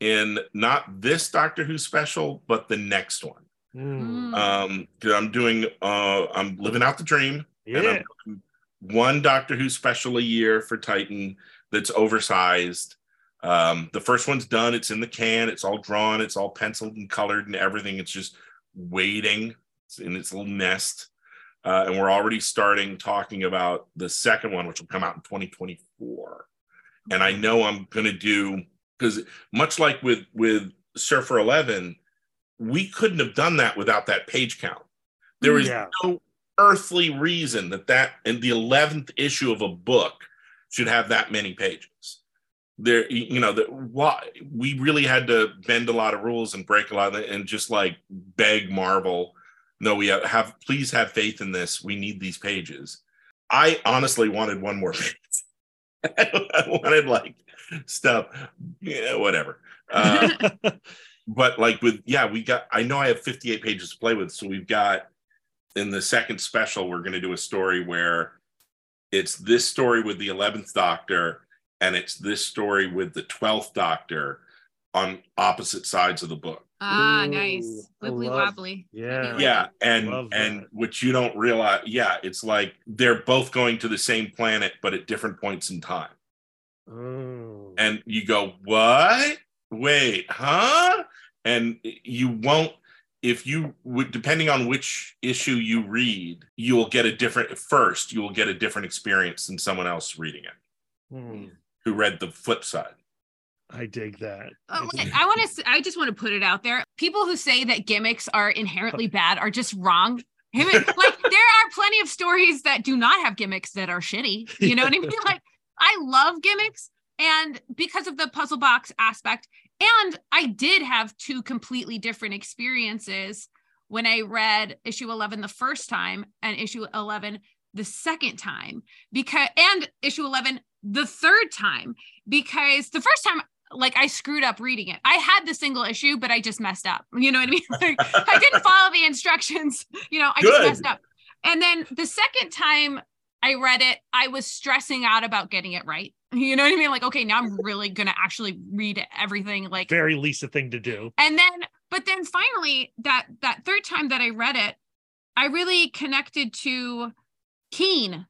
in not this Doctor Who special, but the next one. Hmm. Um, I'm doing, uh, I'm living out the dream and yeah. I'm one Doctor Who special a year for Titan that's oversized. Um, the first one's done, it's in the can, it's all drawn, it's all penciled and colored and everything. It's just waiting it's in its little nest. Uh, and we're already starting talking about the second one, which will come out in 2024. And I know I'm gonna do because much like with with Surfer 11, we couldn't have done that without that page count. There was Yeah. no earthly reason that that in the 11th issue of a book should have that many pages. There you know that why we really had to bend a lot of rules and break a lot of it and just like beg marvel no we have, have please have faith in this. We need these pages. I honestly wanted one more page. I wanted like stuff yeah whatever. Uh, but like with yeah we got i know i have 58 pages to play with so we've got in the second special we're going to do a story where it's this story with the 11th doctor and it's this story with the 12th doctor on opposite sides of the book Ah, Ooh, nice. I Wibbly love- wobbly. Yeah. yeah and Love and that. what you don't realize yeah it's like they're both going to the same planet but at different points in time Oh. and you go what wait huh and you won't if you would depending on which issue you read you will get a different first you will get a different experience than someone else reading it Hmm. who read the flip side I dig that. Oh, I want to. I just want to put it out there. People who say that gimmicks are inherently bad are just wrong. I like there are plenty of stories that do not have gimmicks that are shitty. You know what I mean? Like I love gimmicks, and because of the puzzle box aspect, and I did have two completely different experiences when I read issue eleven the first time and issue eleven the second time because and issue 11 the third time because the first time like I screwed up reading it. I had the single issue, but I just messed up. You know what I mean? Like I didn't follow the instructions. You know, I Good. just messed up. And then the second time I read it, I was stressing out about getting it right. You know what I mean? Like, okay, now I'm really gonna actually read everything. Like, Very Lisa thing to do. and then, but then finally, that that third time that I read it, I really connected to Keen,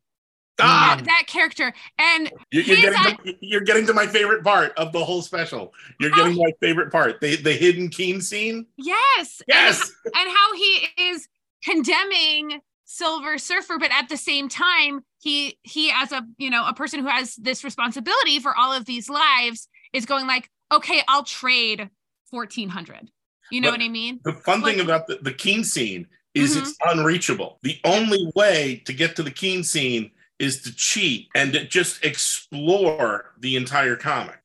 ah! That, that character, and you- you're, his getting to, you're getting to my favorite part of the whole special. You're getting to my favorite part. The, the hidden keen scene? Yes, and yes! and how he is condemning silver surfer but at the same time he he as a you know a person who has this responsibility for all of these lives is going like okay i'll trade 1400 you know But- what i mean? the fun thing about the, the keen scene is Mhm. it's unreachable. The only way to get to the keen scene is to cheat and to just explore the entire comic.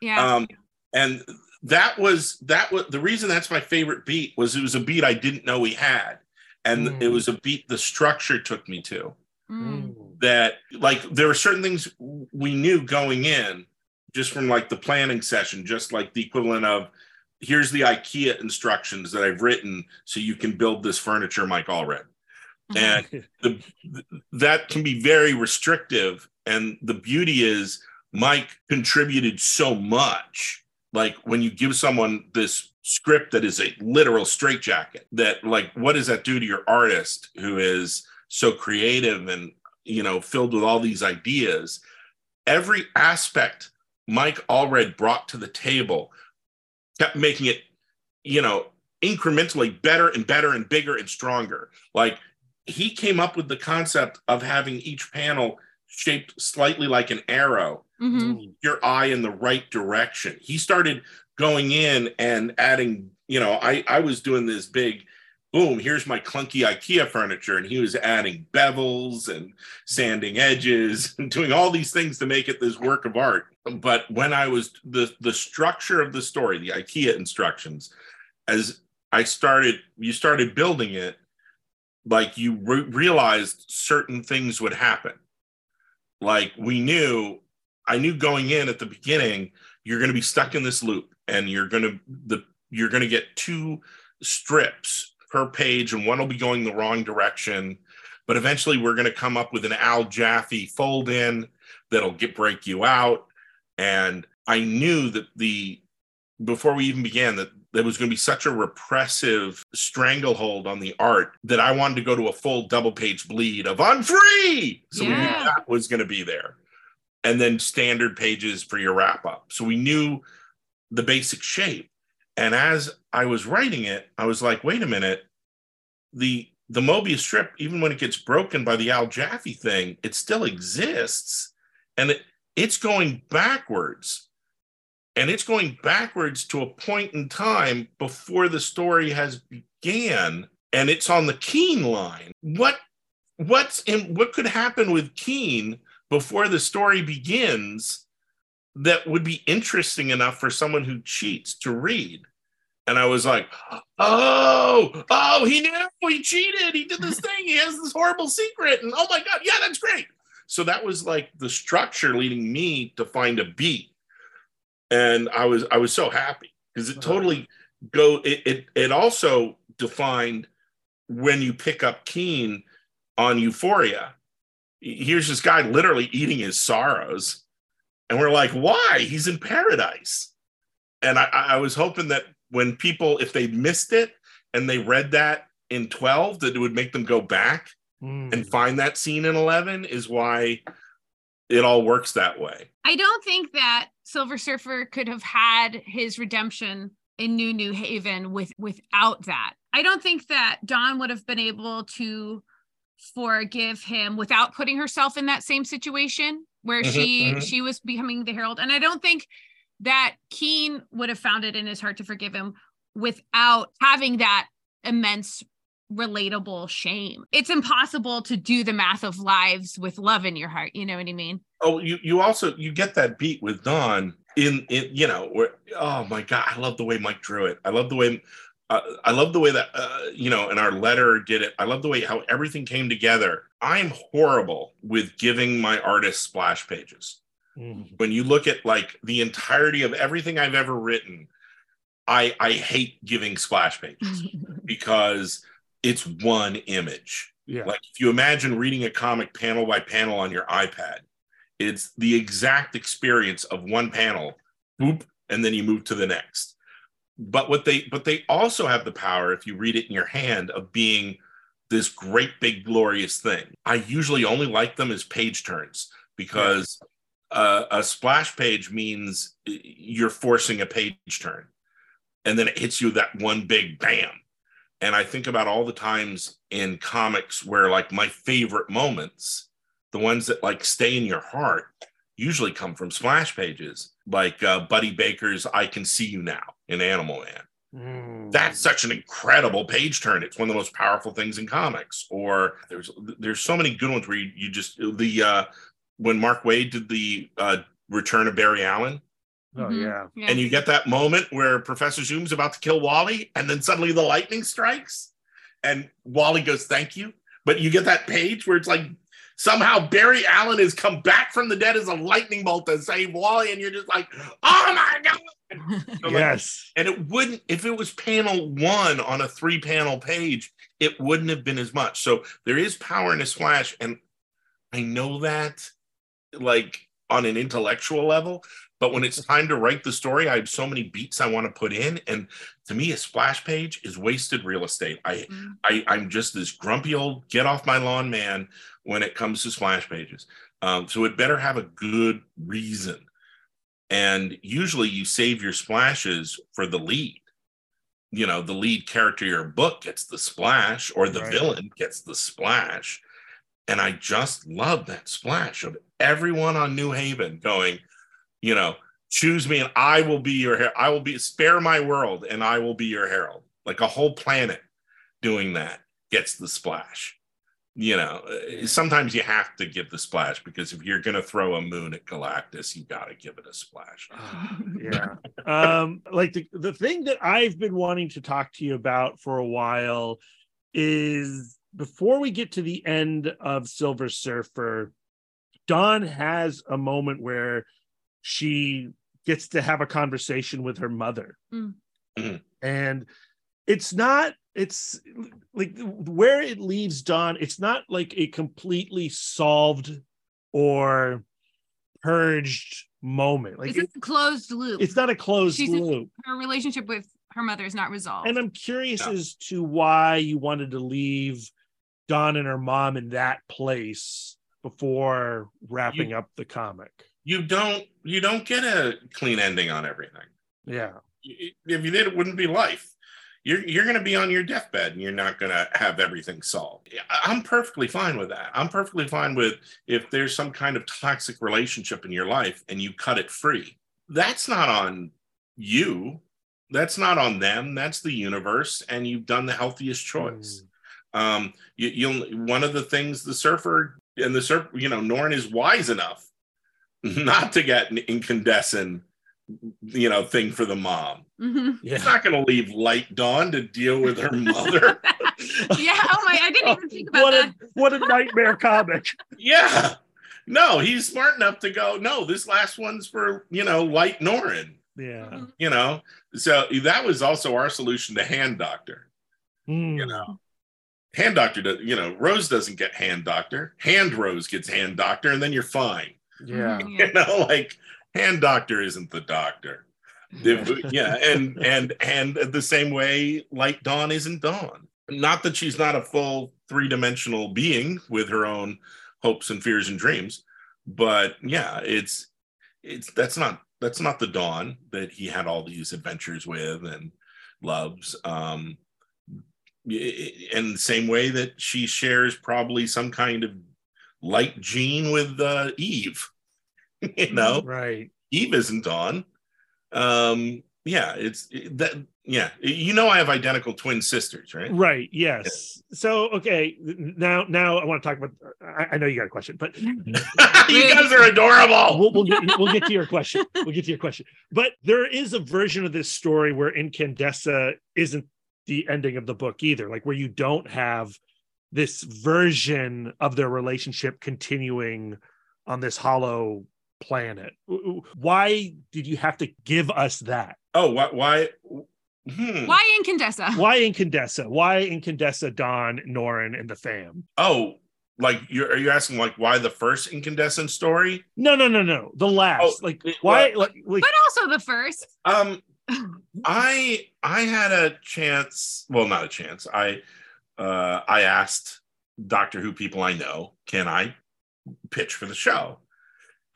Yeah. Um and that was that was the reason that's my favorite beat was it was a beat i didn't know we had and Mm. it was a beat the structure took me to Mm. Mm. that like there were certain things we knew going in just from like the planning session just like the equivalent of here's the ikea instructions that i've written so you can build this furniture mike allred and the, that can be very restrictive and the beauty is mike contributed so much like when you give someone this script that is a literal straitjacket that like what does that do to your artist who is so creative and you know filled with all these ideas? Every aspect mike allred brought to the table kept making it you know incrementally better and better and bigger and stronger. Like he came up with the concept of having each panel shaped slightly like an arrow, Mhm. your eye in the right direction. He started going in and adding, you know, I, I was doing this big boom, here's my clunky IKEA furniture. And he was adding bevels and sanding edges and doing all these things to make it this work of art. But when I was the the structure of the story, the IKEA instructions, as I started, you started building it, like you re- realized certain things would happen. Like we knew, I knew going in at the beginning, you're going to be stuck in this loop, and you're going to the you're going to get two strips per page, and one will be going the wrong direction. But eventually, we're going to come up with an Al Jaffee fold in that'll get break you out. And I knew that the before we even began that there was going to be such a repressive stranglehold on the art that I wanted to go to a full double page bleed of I'm free. So we knew that was going to be there. And then standard pages for your wrap up. So we knew the basic shape. And as I was writing it, I was like, wait a minute. The the Mobius strip, even when it gets broken by the Al Jaffee thing, it still exists. And it, it's going backwards and it's going backwards to a point in time before the story has began and it's on the keen line what what's in what could happen with keen before the story begins that would be interesting enough for someone who cheats to read. And i was like oh oh he knew he cheated. He did this thing. He has this horrible secret. And oh my god yeah that's great. So that was like the structure leading me to find a beat. And I was I was so happy because it uh-huh. totally go it, it it also defined when you pick up Keen on Euphoria. Here's this guy literally eating his sorrows, and we're like, why? He's in paradise. And I, I was hoping that when people, if they missed it and they read that in 12, that it would make them go back Mm. and find that scene in 11 is why it all works that way. I don't think that Silver Surfer could have had his redemption in New Newhaven with without that. I don't think that Dawn would have been able to forgive him without putting herself in that same situation where Mhm, she mhm. she was becoming the herald. And I don't think that Keen would have found it in his heart to forgive him without having that immense relatable shame. It's impossible to do the math of lives with love in your heart. You know what I mean? Oh, you you also you get that beat with Dawn in in you know where oh my god I love the way Mike drew it I love the way uh, I love the way that uh, you know and our letter did it I love the way how everything came together I'm horrible with giving my artists splash pages Mm. when you look at like the entirety of everything I've ever written I I hate giving splash pages because it's one image Yeah. like if you imagine reading a comic panel by panel on your iPad, it's the exact experience of one panel, boop, and then you move to the next. But what they but they also have the power, if you read it in your hand, of being this great big glorious thing. I usually only like them as page turns because uh, a splash page means you're forcing a page turn, and then it hits you that one big bam. And I think about all the times in comics where like my favorite moments, the ones that like stay in your heart, usually come from splash pages, like uh, Buddy Baker's "I Can See You Now" in Animal Man. Mm. That's such an incredible page turn. It's one of the most powerful things in comics. Or there's there's so many good ones where you, you just the uh, when Mark Waid did the uh, Return of Barry Allen, Oh Mhm. yeah. Yeah. and you get that moment where Professor Zoom's about to kill Wally, and then suddenly the lightning strikes, and Wally goes, "Thank you." But you get that page where it's like somehow Barry Allen has come back from the dead as a lightning bolt to save Wally, and you're just like, "Oh my god!" So, like, Yes. and it wouldn't if it was panel one on a three panel page, it wouldn't have been as much. So there is power in a splash, and I know that like on an intellectual level. But when it's time to write the story, I have so many beats I want to put in, and to me, a splash page is wasted real estate. I, Mhm. I I'm just this grumpy old get off my lawn man when it comes to splash pages. Um, so it better have a good reason. And usually you save your splashes for the lead. you know the lead character of your book gets the splash or the Right. villain gets the splash and i just love that splash of everyone on Newhaven going you know choose me and i will be your her- i will be spare my world and i will be your herald like a whole planet doing that gets the splash you know uh, sometimes you have to give the splash because if you're going to throw a moon at galactus you got to give it a splash yeah. Um, like the, the thing that I've been wanting to talk to you about for a while is before we get to the end of Silver Surfer, Dawn has a moment where she gets to have a conversation with her mother. Mm. Mhm. And it's not, it's like where it leaves Dawn, it's not like a completely solved or purged moment. Like It's a closed loop. it's not a closed She's- loop. her relationship with her mother is not resolved. And I'm curious Yeah. as to why you wanted to leave Dawn and her mom in that place before wrapping You- up the comic. you don't you don't get a clean ending on everything Yeah. if you did it wouldn't be life you're you're going to be on your deathbed and you're not going to have everything solved. I'm perfectly fine with that. I'm perfectly fine with if there's some kind of toxic relationship in your life and you cut it free. That's not on you. That's not on them. That's the universe and you've done the healthiest choice. Um you, you'll one of the things the surfer and the surf you know Norrin is wise enough not to get an incandescent you know thing for the mom Mhm. he's Yeah. not going to leave light dawn to deal with her mother yeah. Oh my! I didn't even think about what that. a what a nightmare comic. yeah no he's smart enough to go no this last one's for you know light Norrin Yeah. you know so that was also our solution to hand doctor Mm. you know hand doctor does you know rose doesn't get hand doctor hand rose gets hand doctor and then you're fine Yeah. Mhm, you know like hand doctor isn't the doctor. Yeah and and and the same way light dawn isn't dawn. Not that she's not a full three-dimensional being with her own hopes and fears and dreams but yeah it's it's that's not that's not the dawn that he had all these adventures with and loves. Um and the same way that she shares probably some kind of light gene with uh, eve you know Right. Eve isn't on. Um, yeah, it's it- that. Yeah, you know I have identical twin sisters, right? Right. Yes. So okay. Now now I want to talk about I, I know you got a question, but you guys are adorable. we'll, we'll get we'll get to your question. We'll get to your question. But there is a version of this story where Incandescent isn't the ending of the book either, like where you don't have this version of their relationship continuing on this hollow planet. W- w- Why did you have to give us that? Oh, why? Why? Hmm. Why Incandescent? Why Incandescent? Why Incandescent, Dawn, Norrin, and the fam? Oh, like you're are you asking like why the first incandescent story? No, no, no, no. The last. Oh, like why? well- Like, like But also the first. Um, I I had a chance. Well, not a chance. I uh, I asked Doctor Who people I know, can I pitch for the show?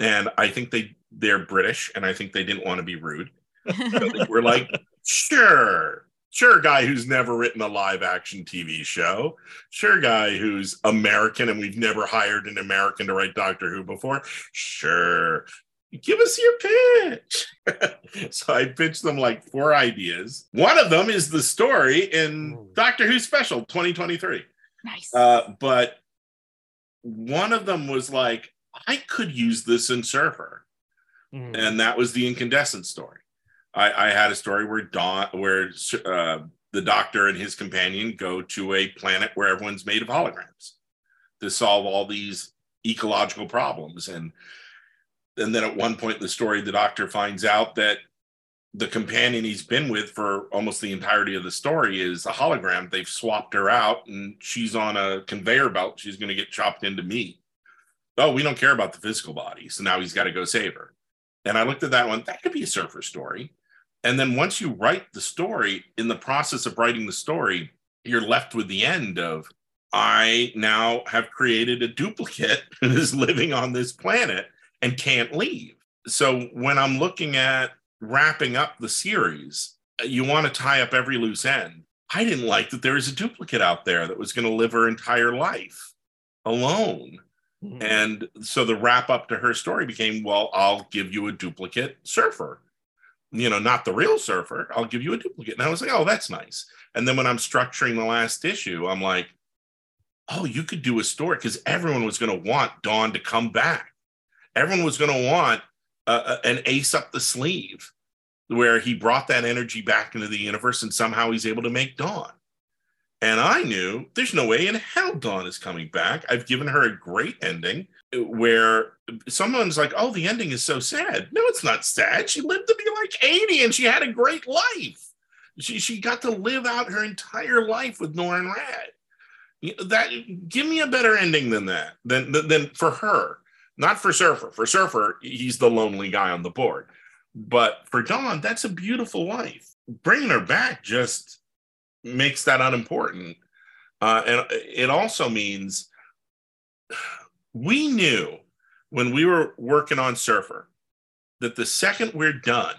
And I think they they're British, and I think they didn't want to be rude. So they were like, sure, sure, guy who's never written a live action TV show, sure, guy who's American, and we've never hired an American to write Doctor Who before, sure. Give us your pitch. so I pitched them like four ideas. One of them is the story in Ooh. Doctor Who Special 2023. nice. Uh, but one of them was like, I could use this in Surfer mm, and that was the incandescent story. I, I had a story where Dawn, where uh, the Doctor and his companion go to a planet where everyone's made of holograms to solve all these ecological problems, and and then at one point in the story, the Doctor finds out that the companion he's been with for almost the entirety of the story is a hologram. They've swapped her out, and she's on a conveyor belt. She's going to get chopped into meat. Oh, we don't care about the physical body, so now he's got to go save her. And I looked at that one, that could be a surfer story. And then once you write the story, in the process of writing the story, you're left with the end of I now have created a duplicate who is living on this planet and can't leave. So when I'm looking at wrapping up the series, uh, you want to tie up every loose end. I didn't like that there was a duplicate out there that was going to live her entire life alone. Mhm. And so the wrap up to her story became, well, I'll give you a duplicate surfer. You know, not the real surfer. I'll give you a duplicate. And I was like, oh, that's nice. And then when I'm structuring the last issue, I'm like, oh, you could do a story because everyone was going to want Dawn to come back. Everyone was going to want uh, an ace up the sleeve where he brought that energy back into the universe and somehow he's able to make Dawn. And I knew there's no way in hell Dawn is coming back. I've given her a great ending where someone's like, oh, the ending is so sad. No, it's not sad. She lived to be like 80 and she had a great life. She, she got to live out her entire life with Norrin know, That give me a better ending than that, than, than, than for her, not for Surfer. For Surfer, he's the lonely guy on the board. But for Dawn, that's a beautiful life. Bringing her back just makes that unimportant. Uh, and it also means we knew when we were working on Surfer that the second we're done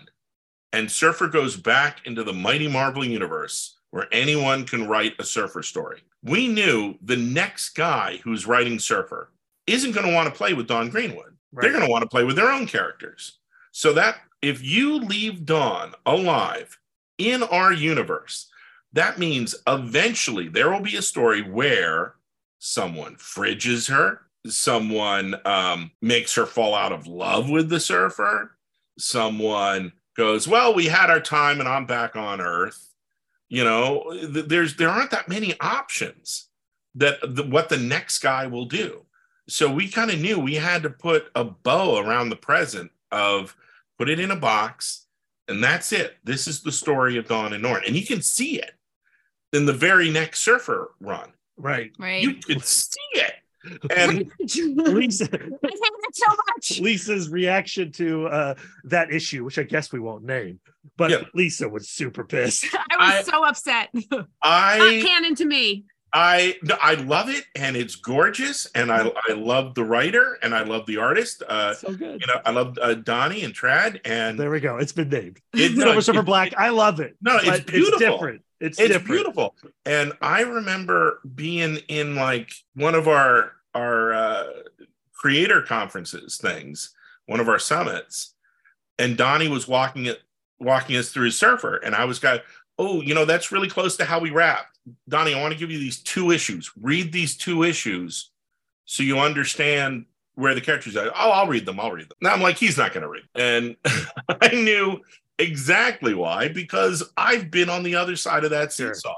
and Surfer goes back into the mighty Marvel universe where anyone can write a Surfer story, we knew the next guy who's writing Surfer isn't going to want to play with Dawn Greenwood. They're going to want to play with their own characters. So that if you leave Dawn alive in our universe, that means eventually there will be a story where someone fridges her, someone um, makes her fall out of love with the surfer, someone goes, "Well, we had our time, and I'm back on Earth." You know, th- there's there aren't that many options that what the next guy will do. So we kind of knew we had to put a bow around the present of put it in a box, and that's it. This is the story of Dawn and Norrin, and you can see it in the very next Surfer run. Right. Right. You could see it, and Lisa, I hate it so much. Lisa's reaction to uh, that issue, which I guess we won't name, but Yeah. Lisa was super pissed. I was I- so upset. Not I canon to me. I no, I love it, and it's gorgeous, and I I love the writer, and I love the artist. Uh, so good. you know, I love uh, Donny and Tradd, and There we go. It's been named. it, no, Silver Surfer it- Black. I love it. No, it's but beautiful. different. It's, it's different. beautiful. And i remember being in like one of our our uh, creator conferences things one of our summits and Donny was walking it walking us through his surfer and i was going oh you know that's really close to how we wrapped. Donny i want to give you these two issues. Read these two issues so you understand where the characters are. Oh i'll read them. I'll read them. Now i'm like he's not going to read. And i knew exactly why because i've been on the other side of that Sure. seesaw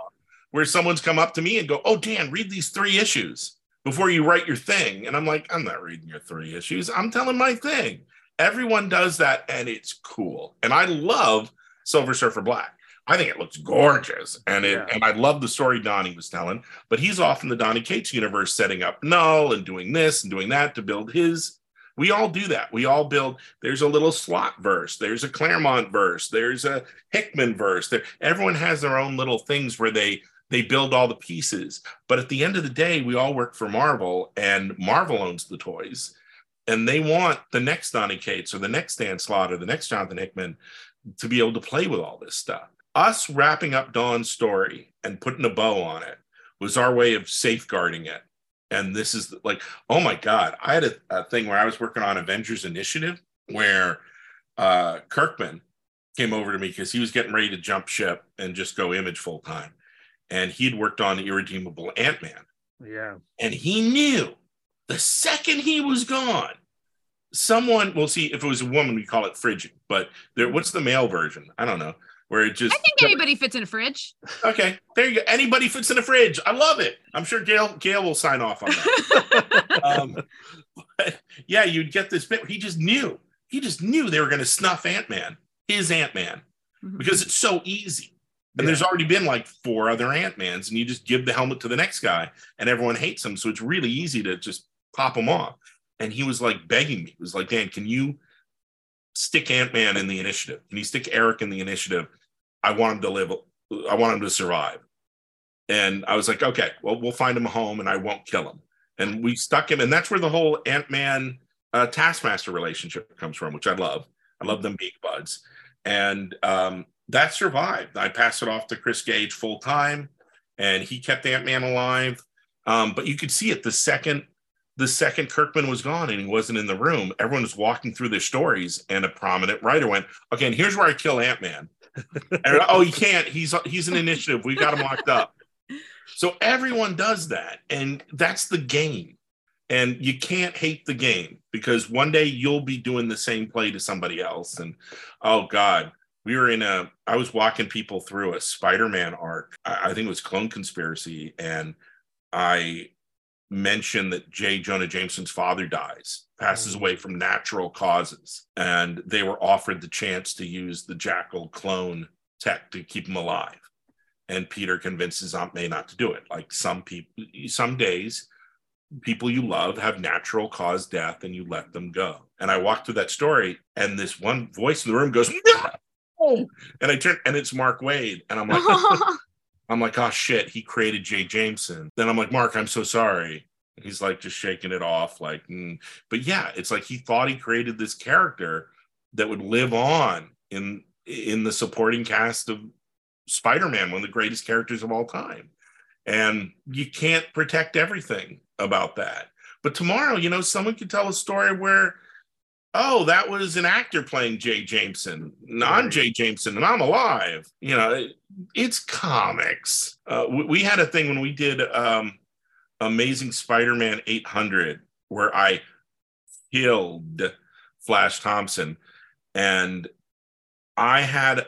where someone's come up to me and go oh dan read these three issues before you write your thing. And i'm like i'm not reading your three issues. I'm telling my thing. Everyone does that and it's cool. And i love silver surfer black. I think it looks gorgeous. And it Yeah. and i love the story Donny was telling but he's off in the Donny Cates universe setting up null and doing this and doing that to build his we all do that. We all build. There's a little Slott verse. There's a Claremont verse. There's a Hickman verse. There, everyone has their own little things where they they build all the pieces. But at the end of the day, we all work for Marvel, and Marvel owns the toys, and they want the next Donny Cates or the next Dan Slott or the next Jonathan Hickman to be able to play with all this stuff. Us wrapping up Dawn's story and putting a bow on it was our way of safeguarding it. And this is like, oh my God, I had a, a thing where I was working on Avengers Initiative where uh, Kirkman came over to me because he was getting ready to jump ship and just go image full time. And he'd worked on Irredeemable Ant Man. Yeah. And he knew the second he was gone, someone, we'll see if it was a woman, we call it frigid, but there, what's the male version? I don't know. Where it just I think anybody fits in a fridge. okay, there you go. Anybody fits in a fridge. I love it. I'm sure Gail Gail will sign off on that. um, but yeah, you'd get this bit. Where he just knew. He just knew they were going to snuff Ant Man, his Ant Man, Mhm. because it's so easy. And Yeah. there's already been like four other Ant Mans, and you just give the helmet to the next guy, and everyone hates him. So it's really easy to just pop him off. And he was like begging me. He was like, Dan, can you stick Ant Man in the initiative? Can you stick Eric in the initiative? I want him to live. I want him to survive. And I was like, okay, well, we'll find him a home and I won't kill him. And we stuck him. And that's where the whole Ant Man uh, Taskmaster relationship comes from, which I love. I love them being buds. And um, that survived. I passed it off to Chris Gage full time, and he kept Ant Man alive. Um, but you could see it the second the second Kirkman was gone and he wasn't in the room. Everyone was walking through their stories, and a prominent writer went, "Okay, and here's where I kill Ant Man." Oh, you can't. He's he's an initiative. We got him locked up. So everyone does that, and that's the game. And you can't hate the game because one day you'll be doing the same play to somebody else. And oh God, we were in a. I was walking people through a Spider-Man arc. I, I think it was Clone Conspiracy, and I mentioned that J. Jonah Jameson's father dies, passes mm. away from natural causes, and they were offered the chance to use the Jackal clone tech to keep him alive. And Peter convinces Aunt May not to do it. Like some people, some days, people you love have natural cause death and you let them go. And I walked through that story, and this one voice in the room goes, No! And I turn, and it's Mark Waid. And I'm like, I'm like, oh shit, he created Jay Jameson. Then I'm like, Mark, I'm so sorry. He's like just shaking it off, like, mm. but yeah, it's like he thought he created this character that would live on in in the supporting cast of Spider-Man, one of the greatest characters of all time. And you can't protect everything about that. But tomorrow, you know, someone could tell a story where oh, that was an actor playing Jay Jameson. I'm Jay Jameson and I'm alive. You know, it's comics. Uh, we, we, had a thing when we did um, Amazing Spider Man 800 where I killed Flash Thompson. And I had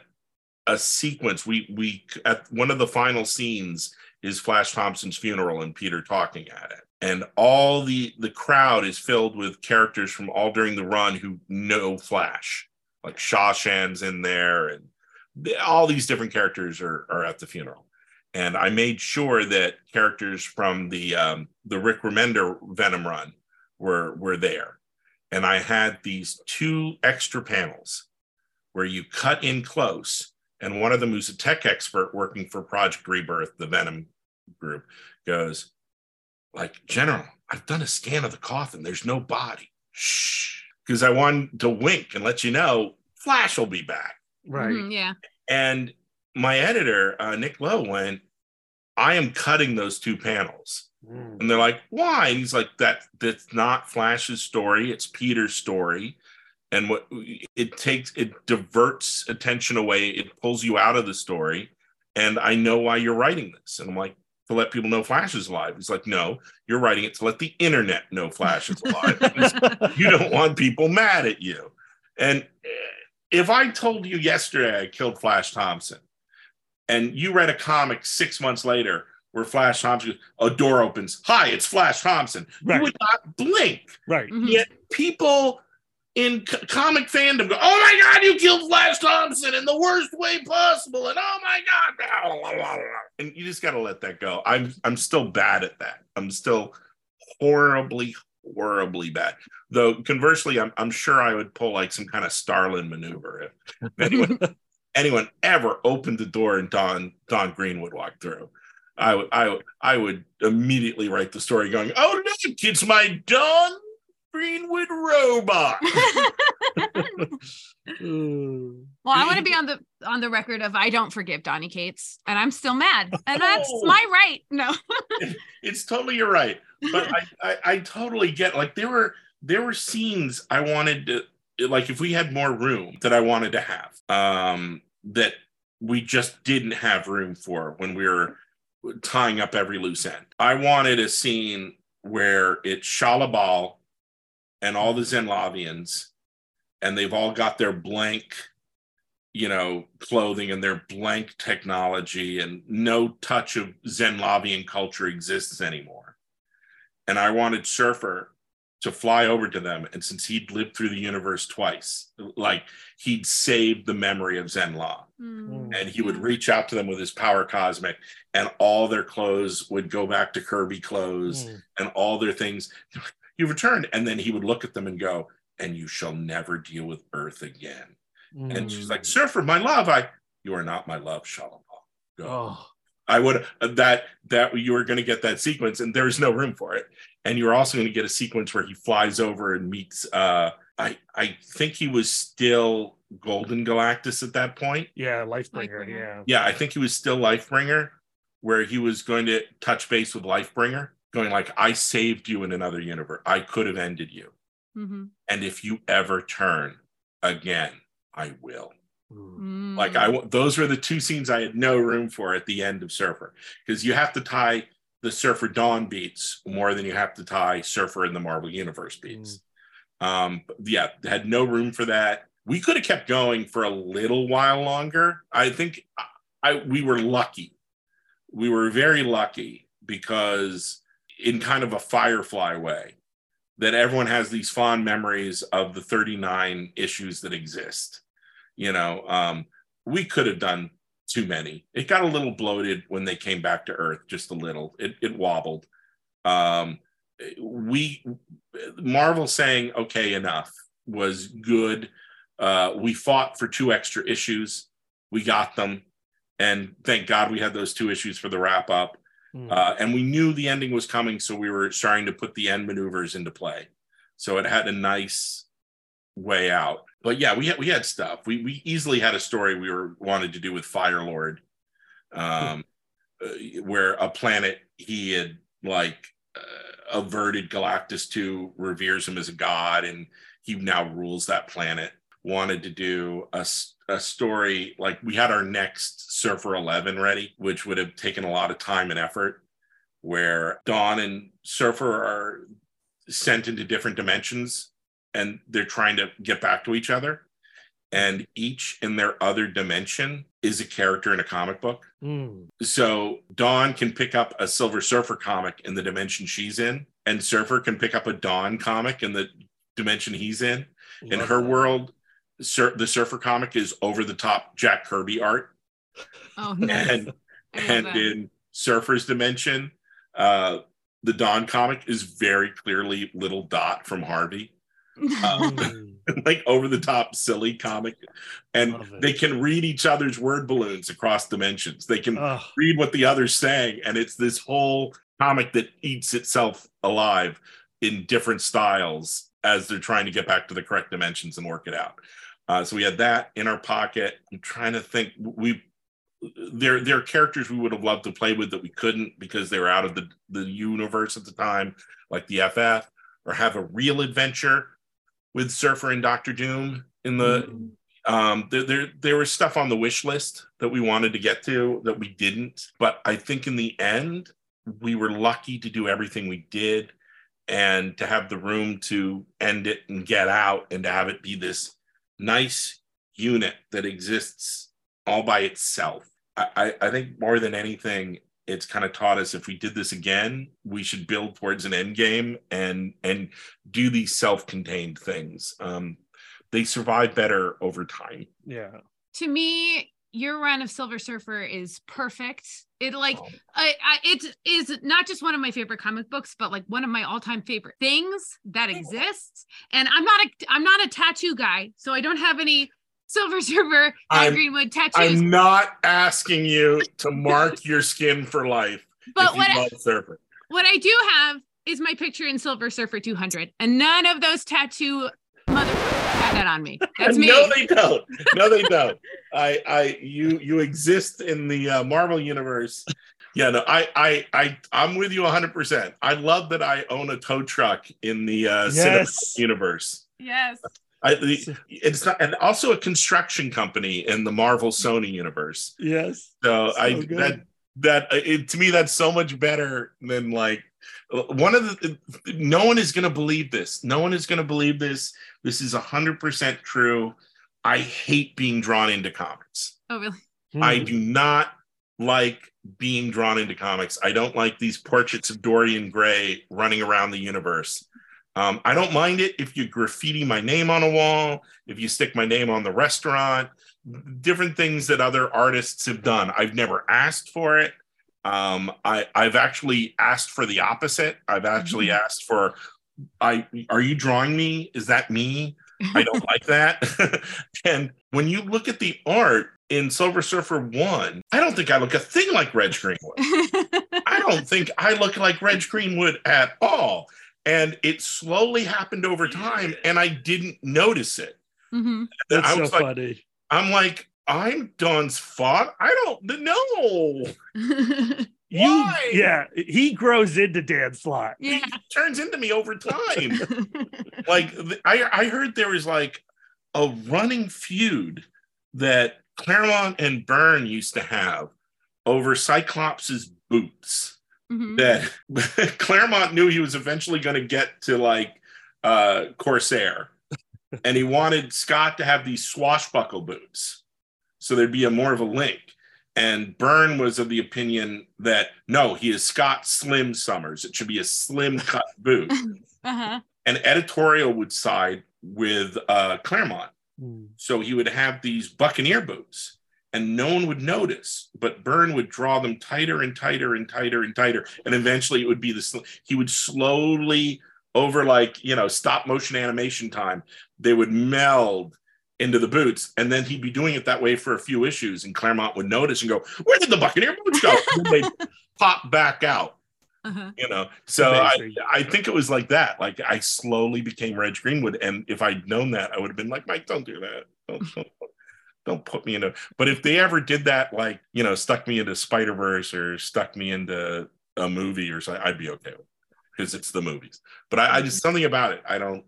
a sequence. We, we, at one of the final scenes is Flash Thompson's funeral and Peter talking at it and all the the crowd is filled with characters from all during the run who know Flash, like Sha Shan's in there, and all these different characters are are at the funeral. And I made sure that characters from the um, the Rick Remender Venom run were were there, and I had these two extra panels where you cut in close, and one of them, who's a tech expert working for Project Rebirth, the Venom group, goes, like, General, I've done a scan of the coffin. There's no body. Shh. Because I wanted to wink and let you know Flash will be back. Right. Mhm, yeah. And my editor, uh, Nick Lowe, went, I am cutting those two panels. Mm. And they're like, why? And he's like, that that's not Flash's story, it's Peter's story. And what it takes, it diverts attention away, it pulls you out of the story. And I know why you're writing this. And I'm like, to let people know Flash is alive. He's like, no, you're writing it to let the internet know Flash is alive. you don't want people mad at you. And if I told you yesterday I killed Flash Thompson, and you read a comic six months later where Flash Thompson, a door opens, hi, it's Flash Thompson, Right. you would not blink. Right. Mhm. Yet people in c- comic fandom go, oh my God, you killed Flash Thompson in the worst way possible. And oh my God. blah, blah, blah, blah." And you just got to let that go. I'm, I'm still bad at that. I'm still horribly, horribly bad. Though conversely, I'm, I'm sure I would pull like some kind of Starlin maneuver if anyone, anyone ever opened the door and Dawn, Dawn Green would walk through. I would, I would, I would immediately write the story going, oh look, it's my Dawn Greenwood robot. Well, I want to be on the on the record of I don't forgive Donny Cates, and I'm still mad, and that's Oh. my right. No, it's totally you're right but I, I i totally get like there were there were scenes i wanted to like if we had more room that i wanted to have um that we just didn't have room for when we were tying up every loose end i wanted a scene where it's Shalla-Bal and all the Zenn-Lavians and they've all got their blank you know, clothing and their blank technology, and no touch of Zenn-Lavian culture exists anymore. And I wanted Surfer to fly over to them, and since he'd lived through the universe twice, like he'd saved the memory of Zenn-La, Mm. and he would reach out to them with his power cosmic, and all their clothes would go back to Kirby clothes, Mm. and all their things. He returned, and then he would look at them and go, "And you shall never deal with Earth again." And she's like, Surfer, my love, I you are not my love, Shalom. Go. oh, I would that that you were going to get that sequence, and there is no room for it. And you're also going to get a sequence where he flies over and meets. Uh, I I think he was still Golden Galactus at that point. Yeah, Lifebringer. Lifebringer. Yeah. Yeah, I think he was still Lifebringer, where he was going to touch base with Lifebringer, going like, "I saved you in another universe. I could have ended you, Mhm. and if you ever turn again, I will." Ooh. Like Mm. I, wa- those were the two scenes I had no room for at the end of Surfer, because you have to tie the Surfer Dawn beats more than you have to tie Surfer in the Marvel Universe beats. Um, yeah, had no room for that. We could have kept going for a little while longer. I think I, I we were lucky. We were very lucky because in kind of a Firefly way, that everyone has these fond memories of the 39 issues that exist. You know, um, we could have done too many. It got a little bloated when they came back to Earth, just a little. It, it wobbled. Um, we Marvel saying okay enough was good. Uh, we fought for two extra issues. We got them, and thank God we had those two issues for the wrap up. Mm. Uh, and we knew the ending was coming, so we were starting to put the end maneuvers into play. So it had a nice way out. But yeah, we had we had stuff. We we easily had a story we were wanted to do with Fire Lord, um, uh, where a planet he had like uh, averted Galactus to reveres him as a god, and he now rules that planet. Wanted to do a a story like we had our next Surfer 11 ready, which would have taken a lot of time and effort, where Dawn and Surfer are sent into different dimensions and they're trying to get back to each other. And each in their other dimension is a character in a comic book. Mm. So Dawn can pick up a Silver Surfer comic in the dimension she's in, and Surfer can pick up a Dawn comic in the dimension he's in. In her that. world, Sur- the Surfer comic is over the top Jack Kirby art, Oh, nice. and and that. in Surfer's dimension, uh, the Dawn comic is very clearly Little Dot from Harvey. Um, like over the top silly comic and they can read each other's word balloons across dimensions they can Ugh. read what the other's saying and it's this whole comic that eats itself alive in different styles as they're trying to get back to the correct dimensions and work it out uh, so we had that in our pocket i'm trying to think we there there are characters we would have loved to play with that we couldn't because they were out of the the universe at the time like the ff or have a real adventure with surfer and dr doom in the um there, there there was stuff on the wish list that we wanted to get to that we didn't. But i think in the end we were lucky to do everything we did and to have the room to end it and get out and to have it be this nice unit that exists all by itself i i, I think more than anything it's kind of taught us if we did this again we should build towards an end game and and do these self-contained things um they survive better over time. Yeah. to me, your run of Silver Surfer is perfect. It like Oh. I, I it is not just one of my favorite comic books, but like one of my all-time favorite things that exists. And I'm not a I'm not a tattoo guy, so I don't have any Silver Surfer and I'm- Greenwood tattoos. I'm not asking you to mark your skin for life but if what you I, love what I do have is my picture in Silver Surfer 200, and none of those tattoo motherfuckers got that on me. That's me. No, they don't. No, they don't. I, I, you, you exist in the uh, Marvel universe. Yeah, no, I, I, I, I'm with you 100. percent I love that I own a tow truck in the uh, Yes. universe. yes. I, it's not, and also a construction company in the Marvel Sony universe. Yes. So, I So good. that that it, to me that's so much better than like one of the no one is going to believe this. No one is going to believe this. This is 100% true. I hate being drawn into comics. Oh, really? I Mm. do not like being drawn into comics. I don't like these portraits of Dorian Gray running around the universe. Um, I don't mind it if you graffiti my name on a wall, if you stick my name on the restaurant, different things that other artists have done. I've never asked for it. Um, I, I've actually asked for the opposite. I've actually asked for, I are you drawing me? Is that me? I don't like that. and when you look at the art in Silver Surfer 1, I don't think I look a thing like Reg Greenwood. I don't think I look like Reg Greenwood at all. And it slowly happened over time, and I didn't notice it. hmm That's I so was like, funny. I'm like, I'm Dawn's father. I don't know. You, Why? yeah, he grows into Dan Slott. yeah. He turns into me over time. like I, I heard there was like a running feud that Claremont and Byrne used to have over Cyclops's boots. Mhm. That Claremont knew he was eventually going to get to like uh, Corsair, and he wanted Scott to have these swashbuckle boots, so there'd be a more of a link. And Byrne was of the opinion that no, he is Scott Slim Summers. It should be a slim cut boot Uh-huh. and editorial would side with uh, Claremont. Mm. So he would have these Buccaneer boots, and no one would notice. But Byrne would draw them tighter and tighter and tighter and tighter, and eventually it would be the. sl- He would slowly, over like you know stop motion animation time, they would meld into the boots, and then he'd be doing it that way for a few issues, and Claremont would notice and go, "Where did the Buccaneer boots go?" and they'd pop back out Uh-huh. you know so I, I think it was like that like i slowly became reg greenwood and if i'd known that i would have been like mike don't do that don't, don't, don't put me into but if they ever did that like you know stuck me into spider-verse or stuck me into a movie or something i'd be okay with because it's the movies but I, I just something about it i don't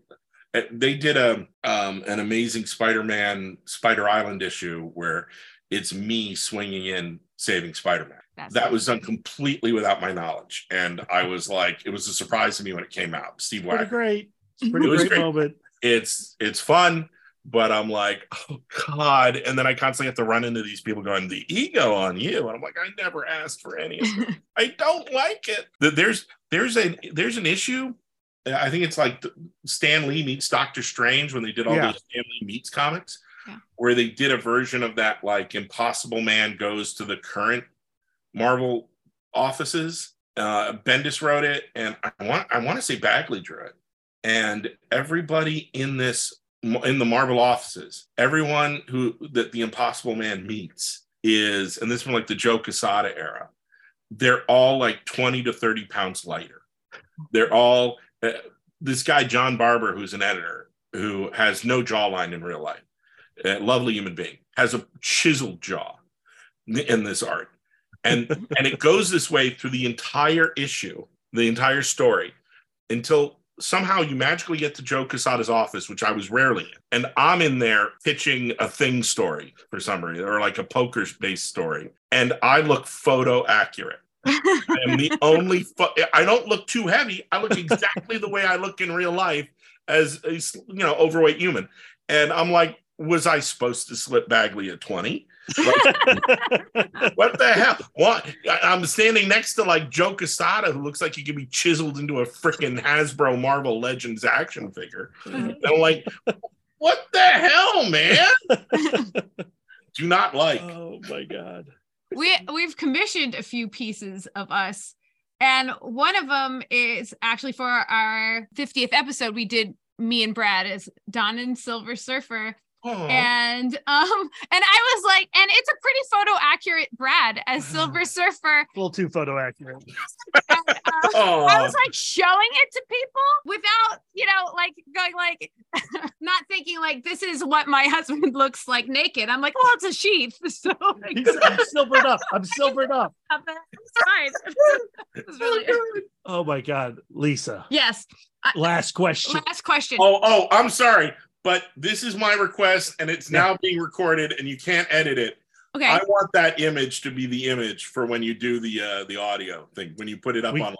eh, they did a um, an amazing spider-man spider island issue where it's me swinging in saving spider-man That's that was done completely without my knowledge. And I was like, it was a surprise to me when it came out. Steve Pretty Wacker. great. It's pretty It great, great. moment. It's it's fun, but I'm like, oh God. And then I constantly have to run into these people going, the ego on you. And I'm like, I never asked for any of. I don't like it. There's there's a there's an issue. I think it's like Stan Lee meets Doctor Strange when they did all Yeah. those Stan Lee meets comics, Yeah. where they did a version of that like Impossible Man goes to the current Marvel offices. Uh, Bendis wrote it, and I want I want to say Bagley drew it. And everybody in this in the Marvel offices, everyone who that the Impossible Man meets is, and this is from like the Joe Quesada era. They're all like twenty to thirty pounds lighter. They're all uh, this guy John Barber, who's an editor, who has no jawline in real life, a lovely human being, has a chiseled jaw in this art and and it goes this way through the entire issue, the entire story, until somehow you magically get to Joe Quesada's office, which I was rarely in, and I'm in there pitching a thing story for some reason, or like a poker based story, and I look photo accurate. I am the only. Fo- I don't look too heavy. I look exactly the way I look in real life as a, you know overweight human, and I'm like, was I supposed to slip Bagley at twenty? What the hell? What? I- I'm standing next to like Joe Quesada, who looks like he could be chiseled into a freaking Hasbro Marvel Legends action figure. And I'm like, what the hell, man? Do not like. oh my god. we we've commissioned a few pieces of us and one of them is actually for our 50th episode we did me and brad as Dawn and silver surfer Oh, and um and i was like and it's a pretty photo accurate brad as silver surfer A little too photo accurate. and, um, oh. I was like showing it to people without, you know, like going like not thinking like this is what my husband looks like naked. I'm like, well, it's a sheath. So like, He's- I'm silvered up. I'm silvered up. it's fine. It's really- Oh my god, Lisa. yes. Last question. Last question. oh, oh, I'm sorry, but this is my request, and it's now being recorded, and you can't edit it. okay. I want that image to be the image for when you do the uh, the audio thing when you put it up We- online.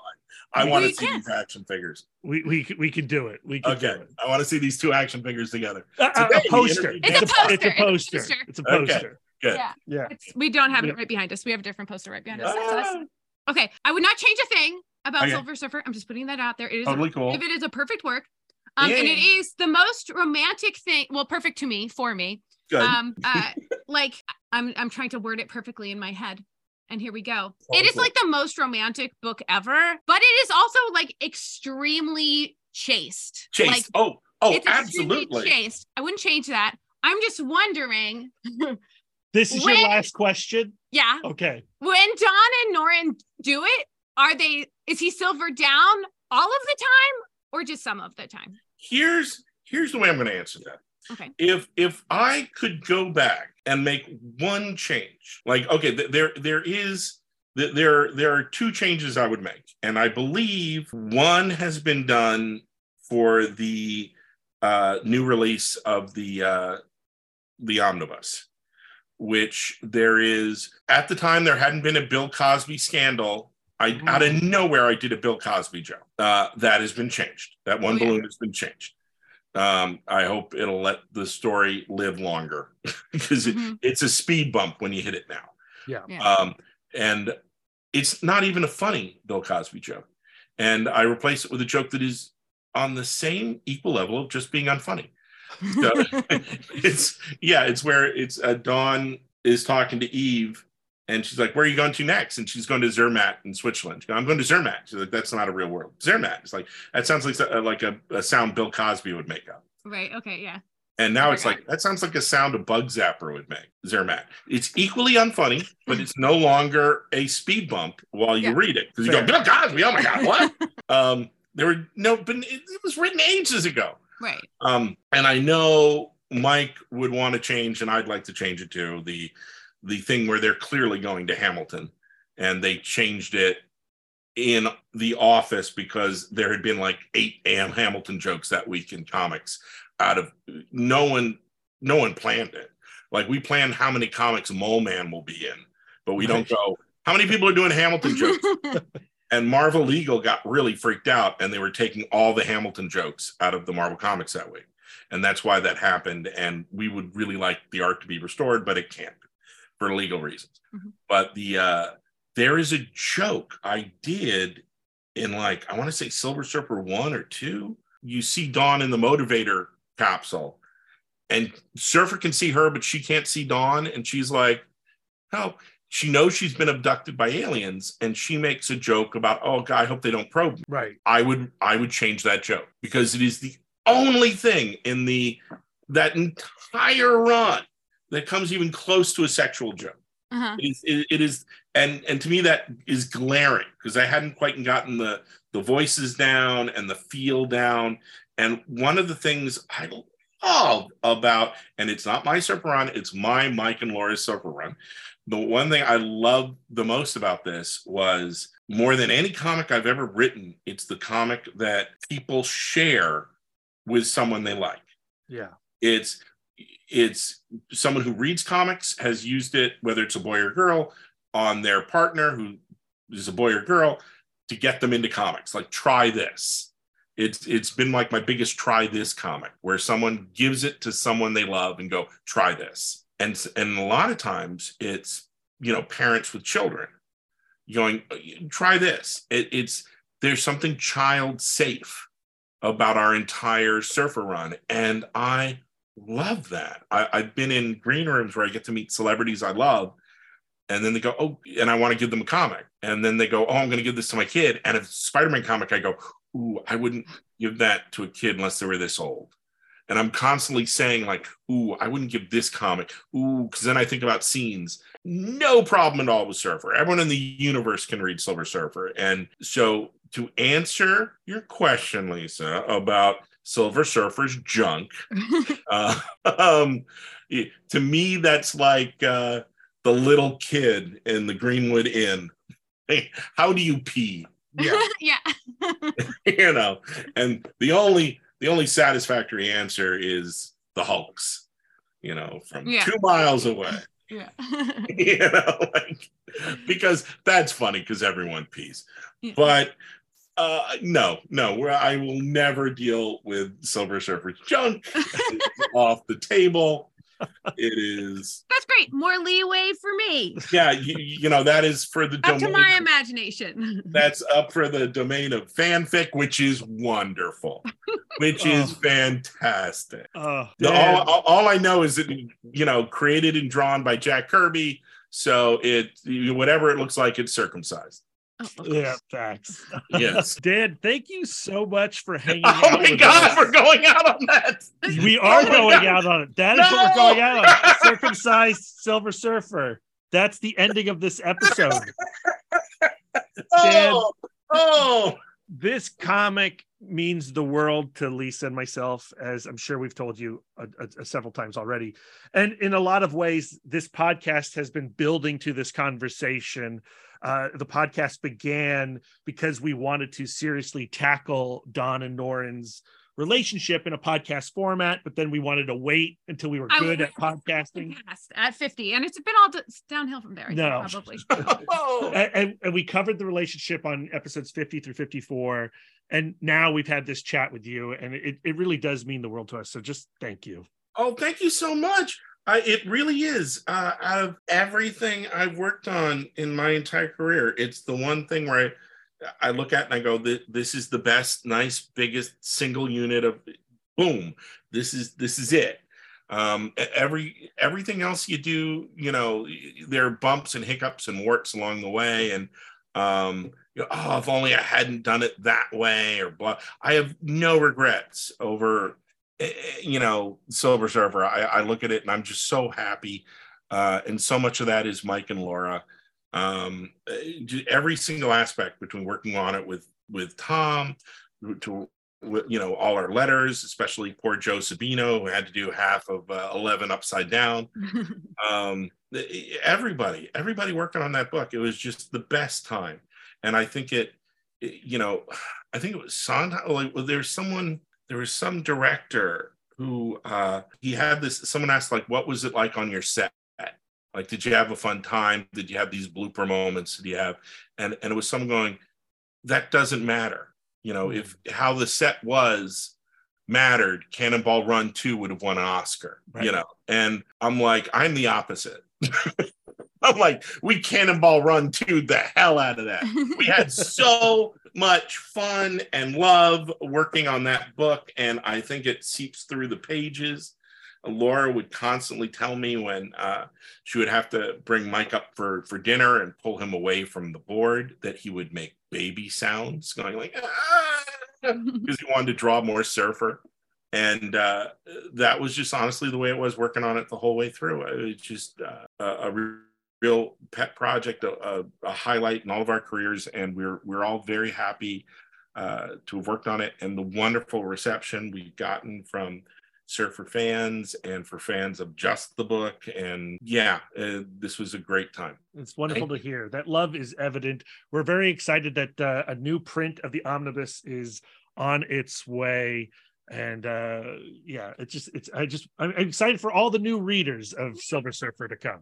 I want to see can. these action figures. We we we can do it. We can do Okay, it. I want to see these two action figures together. Uh, uh, Today, a poster. It's a It's poster. a poster. It's a It's a Okay. poster. Good. yeah. Yeah. It's, we don't have Yeah. it right behind us. We have a different poster right behind us. Us. Ah, Okay. I would not change a thing about Okay. Silver Surfer. I'm just putting that out there. It is a totally cool. if it is a perfect work. Um, and it is the most romantic thing. Well, perfect to me, for me. Good. Um, uh, like I'm, I'm trying to word it perfectly in my head. And here we go. It is Awesome. like the most romantic book ever, but it is also like extremely chaste. Chase. Like oh, oh, it's absolutely. chaste. I wouldn't change that. I'm just wondering, This is When- your last question. yeah, Okay. when Dawn and Norrin do it, are they? Is he silver down all of the time, or just some of the time? Here's here's the way I'm going to answer that. Okay. If if I could go back and make one change, like okay, th- there there is th- there there are two changes I would make, and I believe one has been done for the uh, new release of the uh, the omnibus, which there is at the time there hadn't been a Bill Cosby scandal. I out of nowhere I did a Bill Cosby joke. Uh, that has been changed. That one Oh, yeah. balloon has been changed. Um, I hope it'll let the story live longer because it, Mhm. it's a speed bump when you hit it now. Yeah. Yeah. Um, and it's not even a funny Bill Cosby joke. And I replace it with a joke that is on the same equal level of just being unfunny. So it's yeah, it's where it's uh, Dawn is talking to Eve, and she's like, "Where are you going to next?" And she's going to Zermatt in Switzerland. She goes, I'm going to Zermatt. She's like, "That's not a real world. Zermatt. It's like that sounds like uh, like a, a sound Bill Cosby would make up. right. Okay. Yeah. And now I it's forgot. like that sounds like a sound a bug zapper would make. Zermatt. It's equally unfunny, but it's no longer a speed bump while you Yeah. read it because you Fair. go Bill Cosby. Oh my god, what? um, there were no, but it, it was written ages ago. Right. Um, and I know Mike would want to change, and I'd like to change it to the the thing where they're clearly going to Hamilton, and they changed it in the office because there had been like eight AM Hamilton jokes that week in comics. Out of no one, no one planned it. Like we planned how many comics Mole Man will be in, but we don't go. How many people are doing Hamilton jokes? and Marvel Legal got really freaked out and they were taking all the Hamilton jokes out of the Marvel comics that week. And that's why that happened. And we would really like the art to be restored, but it can't for legal reasons. Mhm. But the uh there is a joke I did in like I want to say Silver Surfer one or two. You see Dawn in the motivator capsule, and Surfer can see her, but she can't see Dawn, and she's like, "Oh, she knows she's been abducted by aliens and she makes a joke about oh god i hope they don't probe me Right. i would i would change that joke because it is the only thing in the that entire run that comes even close to a sexual joke Uh-huh. it is, it, it is and and to me that is glaring because i hadn't quite gotten the the voices down and the feel down and one of the things i love about and it's not my surfer run it's my mike and laura's surfer run the one thing i love the most about this was more than any comic i've ever written it's the comic that people share with someone they like Yeah. it's it's someone who reads comics has used it whether it's a boy or girl on their partner who is a boy or girl to get them into comics. Like try this. It's it's been like my biggest try this comic where someone gives it to someone they love and go try this. And and a lot of times it's you know parents with children going try this. It, it's there's something child safe about our entire surfer run. And i love that. I, i've been in green rooms where i get to meet celebrities i love and then they go oh and i want to give them a comic and then they go oh i'm going to give this to my kid and if spider-man comic i go ooh i wouldn't give that to a kid unless they were this old. And i'm constantly saying like ooh i wouldn't give this comic. Ooh because then i think about scenes. No problem at all with surfer. Everyone in the universe can read silver surfer. And so to answer your question lisa about silver surfer's junk uh, um, to me that's like uh, the little kid in the greenwood inn Hey, how do you pee Yeah. yeah. you know and the only the only satisfactory answer is the hulks you know from Yeah. two miles away yeah. you know like because that's funny because everyone pees Yeah. but uh no no where i will never deal with silver surfer's junk off the table it is That's great. More leeway for me. yeah you, you know that is for the Up to my imagination. that's up for the domain of fanfic which is wonderful which is Oh. fantastic Oh, The- all, all, all I know is that you know, created and drawn by Jack Kirby. So it whatever it looks like, it's circumcised. Oh, yeah, facts. Yes. Dan, thank you so much for hanging oh out my with God, us. we're going out on that. We are Oh going God. out on it. That is what we're going out on. Circumcised Silver Surfer. That's the ending of this episode. Oh, Dan, Oh, oh, this comic means the world to Lisa and myself, as I'm sure we've told you uh, uh, several times already. And in a lot of ways, this podcast has been building to this conversation. Uh, the podcast began because we wanted to seriously tackle Dawn and Norrin's relationship in a podcast format, but then we wanted to wait until we were good at podcasting. At 50. And it's been all d- downhill from there. I think, No. Probably. Oh, and, and, and we covered the relationship on episodes 50 through 54 and now we've had this chat with you and it, it really does mean the world to us so just thank you oh, thank you so much. I, it really is. Uh, out of everything I've worked on in my entire career, it's the one thing where I, I look at and I go, "Th- "This is the best, nice, biggest single unit of boom. This is this is it." Um, every everything else you do, you know, there are bumps and hiccups and warts along the way, and um, you know, oh, if only I hadn't done it that way, or blah. I have no regrets over you know silver surfer I, I look at it and i'm just so happy uh, and so much of that is mike and laura um, eh, every single aspect between working on it with with tom to you know all our letters especially poor joe sabino who had to do half of uh, 11 upside down. Um, everybody everybody working on that book it was just the best time. And i think it, it- you know i think it was sondheim like well, there's someone there was some director who uh he had this someone asked like what was it like on your set like did you have a fun time? Did you have these blooper moments? Did you have and and it was someone going that doesn't matter. You know if mm-hmm. how the set was mattered cannonball run 2 would have won an oscar Right. you know? And i'm like i'm the opposite. I'm like we cannonball run 2 the hell out of that. We had so much fun and love working on that book and i think it seeps through the pages laura would constantly tell me when uh, she would have to bring mike up for for dinner and pull him away from the board that he would make baby sounds going like "Ah," because he wanted to draw more surfer. And uh, that was just honestly the way it was working on it the whole way through. It was just uh, a, a re- real pet project a, a, a highlight in all of our careers. And we're we're all very happy uh, to have worked on it. And the wonderful reception we've gotten from surfer fans and for fans of just the book. And yeah uh, this was a great time. It's wonderful to hear. That love is evident. We're very excited that uh, a new print of the omnibus is on its way. And uh yeah it's just it's i just i'm excited for all the new readers of silver surfer to come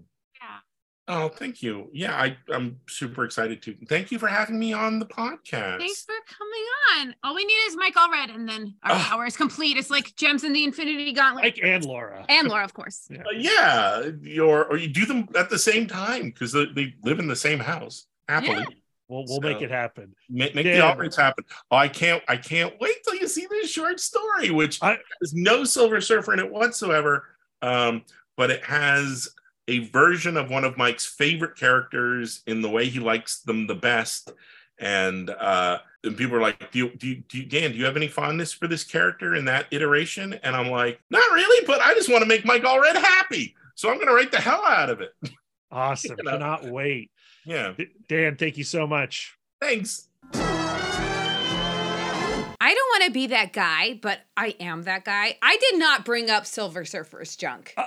oh thank you yeah I, i'm super excited to thank you for having me on the podcast Thanks for coming on. All we need is Mike Allred, and then our Ah. power is complete. It's like gems in the Infinity Gauntlet. mike and laura and Laura, of course. Uh, yeah, or or you do them at the same time because they, they live in the same house happily. Yeah. we'll, we'll make it happen Make, make Yeah. the operates happen. Oh, I can't I can't wait till you see this short story, which I- has no Silver Surfer in it whatsoever. Um, but it has a version of one of Mike's favorite characters in the way he likes them the best. And uh, and people are like, do you, do, you, do you, Dan, do you have any fondness for this character in that iteration? And I'm like, not really, but I just want to make Mike Allred happy. So I'm going to write the hell out of it. awesome You know. cannot wait Yeah. Dan thank you so much Thanks. Don't want to be that guy, but I am that guy. I did not bring up Silver Surfer's junk.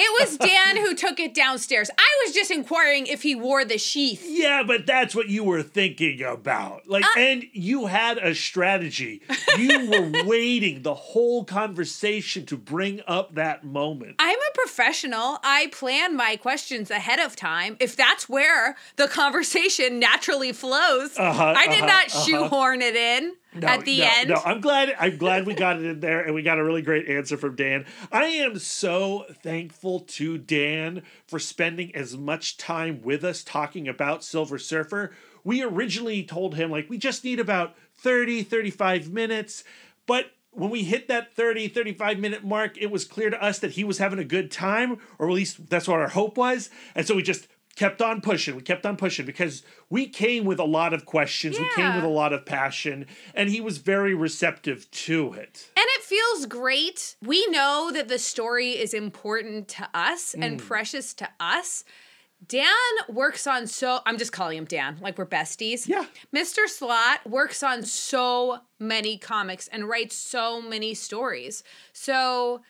It was Dan who took it downstairs. I was just inquiring if he wore the sheath. Yeah, but that's what you were thinking about. Like, Uh- and you had a strategy. You were waiting the whole conversation to bring up that moment. I'm a professional. I plan my questions ahead of time. If that's where the conversation naturally flows, Uh-huh, I did uh-huh, not uh-huh. shoehorn it in at the no, end. No, I'm glad. I'm glad we got it in there, and we got a really great answer from Dan. I am so thankful to Dan for spending as much time with us talking about Silver Surfer. We originally told him like we just need about 30, 35 minutes, but when we hit that 30, 35 minute mark, it was clear to us that he was having a good time, or at least that's what our hope was. And so we just kept on pushing. We kept on pushing because we came with a lot of questions. Yeah. We came with a lot of passion, and he was very receptive to it. And it feels great. We know that the story is important to us Mm. and precious to us. Dan works on so I'm just calling him Dan, like we're besties. Yeah. Mr. Slott works on so many comics and writes so many stories. So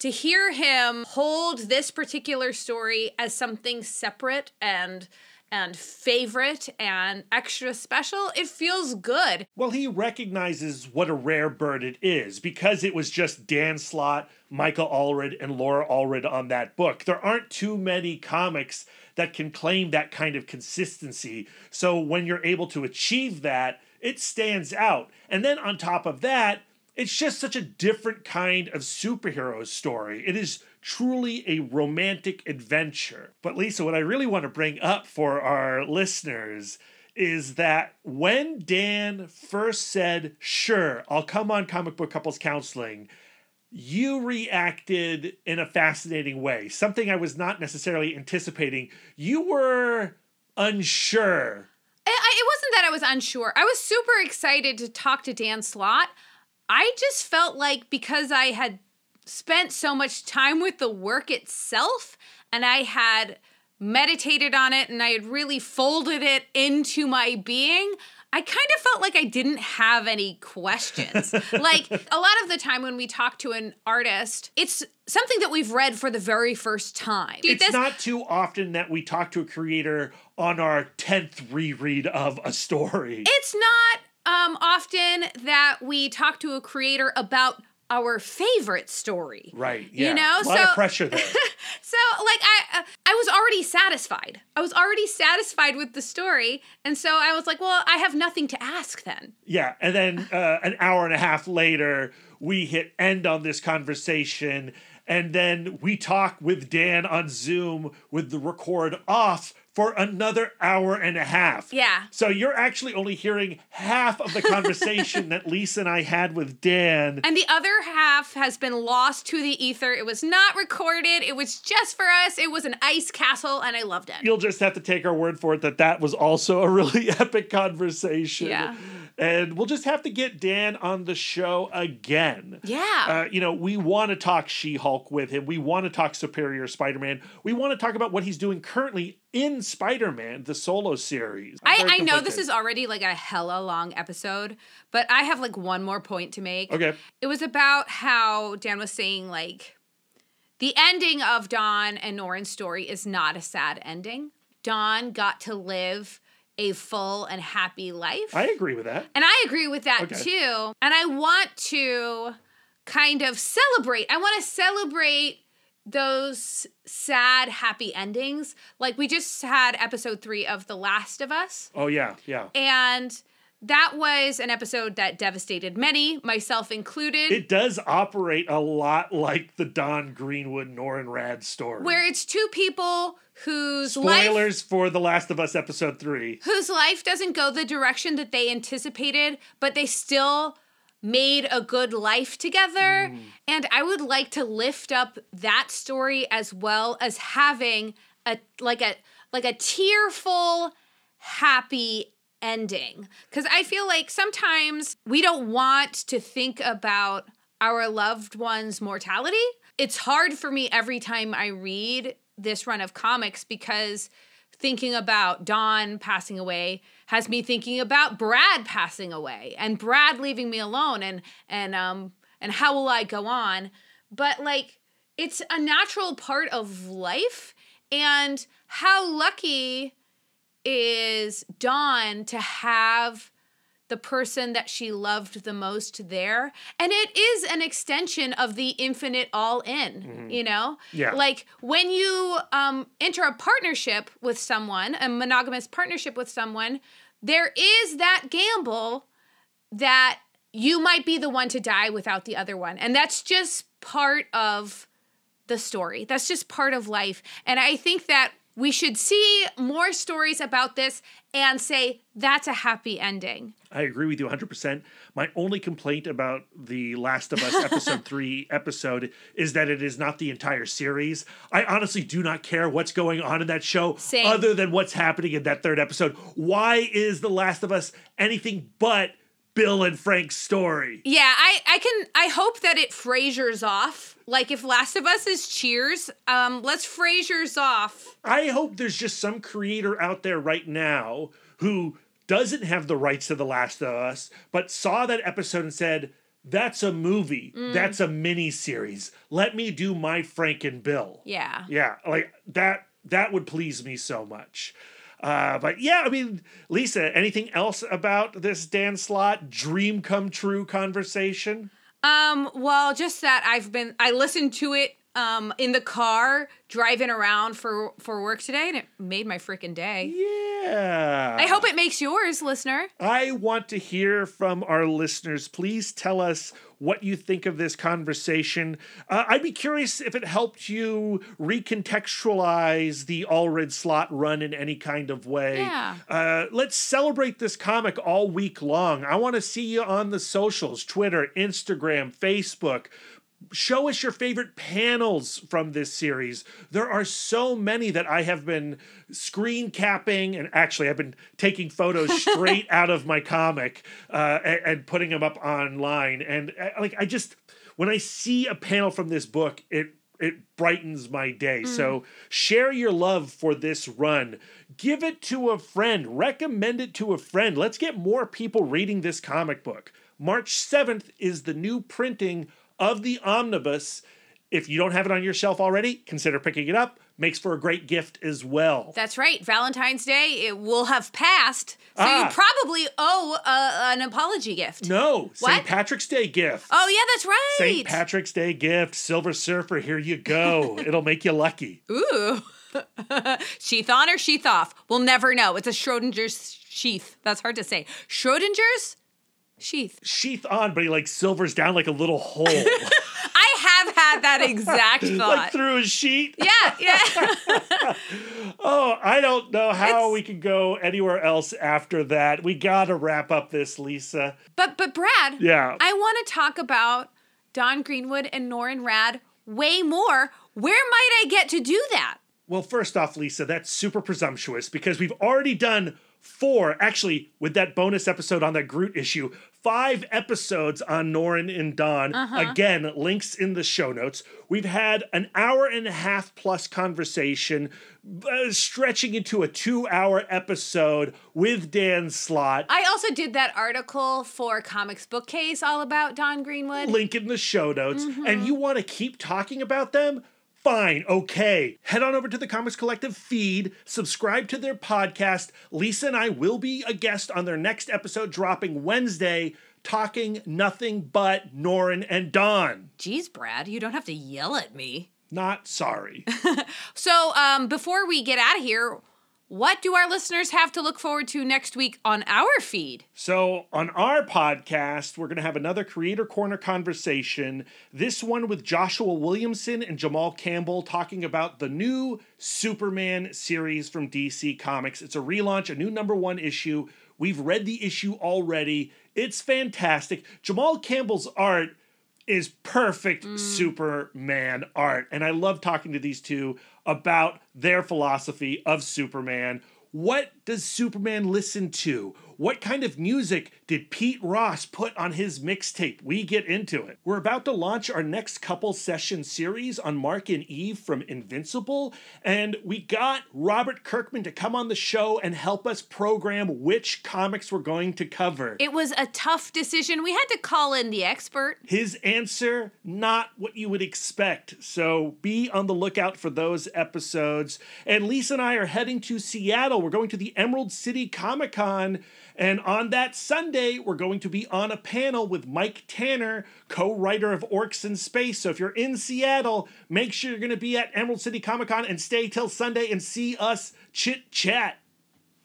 to hear him hold this particular story as something separate and and favorite and extra special, it feels good. Well, he recognizes what a rare bird it is because it was just Dan Slott, Michael Allred, and Laura Allred on that book. There aren't too many comics that can claim that kind of consistency. So when you're able to achieve that, it stands out. And then on top of that, it's just such a different kind of superhero story. It is truly a romantic adventure. But Lisa, what I really want to bring up for our listeners is that when Dan first said, Sure, I'll come on comic book couples counseling, you reacted in a fascinating way, something I was not necessarily anticipating. You were unsure. I, I, it wasn't that I was unsure. I was super excited to talk to Dan Slott. I just felt like because I had spent so much time with the work itself and I had meditated on it and I had really folded it into my being, I kind of felt like I didn't have any questions. like a lot of the time when we talk to an artist, it's something that we've read for the very first time. It's This- not too often that we talk to a creator on our 10th reread of a story. it's not um, often that we talk to a creator about our favorite story. right. Yeah. You know, a lot so- of pressure there. So like I uh, I was already satisfied. I was already satisfied with the story, and so I was like, well, I have nothing to ask then. Yeah, and then uh, an hour and a half later, we hit end on this conversation, and then we talk with Dan on Zoom with the record off for another hour and a half. Yeah. So you're actually only hearing half of the conversation that Lisa and I had with Dan. And the other half has been lost to the ether. It was not recorded. It was just for us. It was an ice castle, and I loved it. You'll just have to take our word for it that that was also a really epic conversation. Yeah. And we'll just have to get Dan on the show again. Yeah. Uh, you know, we want to talk She Hulk with him. We want to talk Superior Spider Man. We want to talk about what he's doing currently in Spider Man, the solo series. I'm I, I know this is already like a hella long episode, but I have like one more point to make. Okay. It was about how Dan was saying like the ending of Dawn and Norrin's story is not a sad ending. Dawn got to live a full and happy life. I agree with that. and I agree with that Okay. too. And I want to kind of celebrate. I want to celebrate those sad happy endings. Like we just had episode 3 of The Last of Us. Oh, yeah, yeah. And that was an episode that devastated many, myself included, It does operate a lot like the Dawn Greenwood Norrin Radd story. where it's two people whose life Spoilers for The Last of Us episode three. whose life doesn't go the direction that they anticipated, but they still made a good life together. Mm. And I would like to lift up that story as well as having a like a like a tearful happy ending cuz I feel like sometimes we don't want to think about our loved one's mortality. It's hard for me every time I read this run of comics because thinking about Dawn passing away has me thinking about Brad passing away and Brad leaving me alone and and um and how will I go on? But like it's a natural part of life and how lucky is Dawn to have the person that she loved the most there. And it is an extension of the infinite all in, you know? Yeah. Like when you um, enter a partnership with someone, a monogamous partnership with someone, there is that gamble that you might be the one to die without the other one. And that's just part of the story. That's just part of life. And I think that we should see more stories about this and say that's a happy ending. I agree with you 100%. My only complaint about the Last of Us episode 3 episode is that it is not the entire series. I honestly do not care what's going on in that show Same. other than what's happening in that third episode. Why is The Last of Us anything but Bill and Frank's story. Yeah, I, I can I hope that it Frasier's off. Like if Last of Us is Cheers, um, let's Frasier's off. I hope there's just some creator out there right now who doesn't have the rights to The Last of Us, but saw that episode and said, That's a movie. That's a mini series. Let me do my Frank and Bill. Yeah. Yeah, like that that would please me so much. Uh, but yeah, I mean, Lisa, anything else about this Dan Slott dream come true conversation? Um, well, just that I've been I listened to it um in the car driving around for for work today and it made my freaking day. Yeah. I hope it makes yours, listener. I want to hear from our listeners. Please tell us what you think of this conversation. Uh, I'd be curious if it helped you recontextualize the Allred Slott run in any kind of way. Yeah. Uh, let's celebrate this comic all week long. I want to see you on the socials Twitter, Instagram, Facebook show us your favorite panels from this series. There are so many that I have been screen capping, and actually, I've been taking photos straight out of my comic uh, and, and putting them up online. And uh, like, I just when I see a panel from this book, it it brightens my day. So share your love for this run. Give it to a friend. Recommend it to a friend. Let's get more people reading this comic book. March 7th is the new printing of the omnibus. If you don't have it on your shelf already, consider picking it up. Makes for a great gift as well. That's right. Valentine's Day it will have passed, so Ah. you probably owe uh, an apology gift. No, St. Patrick's Day gift. Oh yeah, that's right. St. Patrick's Day gift. Silver Surfer, here you go. It'll make you lucky. Ooh. sheath on or sheath off? We'll never know. It's a Schrodinger's sheath. That's hard to say. Schrodinger's sheath. Sheath on, but he like silvers down like a little hole. I have had that exact like thought. through a sheet. yeah, yeah. Oh, I don't know how It's- we could go anywhere else after that. We gotta wrap up this, Lisa. but but Brad, Yeah. I want to talk about Dawn Greenwood and Norrin Radd way more. Where might I get to do that? Well, first off, Lisa, that's super presumptuous because we've already done four, actually, with that bonus episode on that Groot issue, five episodes on Norrin and Dawn. Again, links in the show notes. We've had an hour and a half plus conversation, uh, stretching into a two hour episode with Dan Slott. I also did that article for Comics Bookcase all about Dawn Greenwood. link in the show notes, Mm-hmm. and you want to keep talking about them, fine, okay. Head on over to the Comics Collective feed, subscribe to their podcast. Lisa and I will be a guest on their next episode dropping Wednesday, talking nothing but Norrin and Dawn. Jeez, Brad, you don't have to yell at me. Not sorry. So, um, before we get out of here, what do our listeners have to look forward to next week on our feed? So, on our podcast, we're going to have another Creator Corner conversation. This one with Joshua Williamson and Jamal Campbell talking about the new Superman series from DC Comics. It's a relaunch, a new number one issue. We've read the issue already. It's fantastic. Jamal Campbell's art is perfect mm. Superman art. And I love talking to these two about their philosophy of Superman. What does Superman listen to? What kind of music did Pete Ross put on his mixtape? We get into it. We're about to launch our next couple session series on Mark and Eve from Invincible, and we got Robert Kirkman to come on the show and help us program which comics we're going to cover. It was a tough decision. We had to call in the expert. His answer, not what you would expect. So be on the lookout for those episodes. And Lisa and I are heading to Seattle. We're going to the Emerald City Comic Con. And on that Sunday, we're going to be on a panel with Mike Tanner, co writer of Orcs in Space. So if you're in Seattle, make sure you're going to be at Emerald City Comic Con and stay till Sunday and see us chit chat.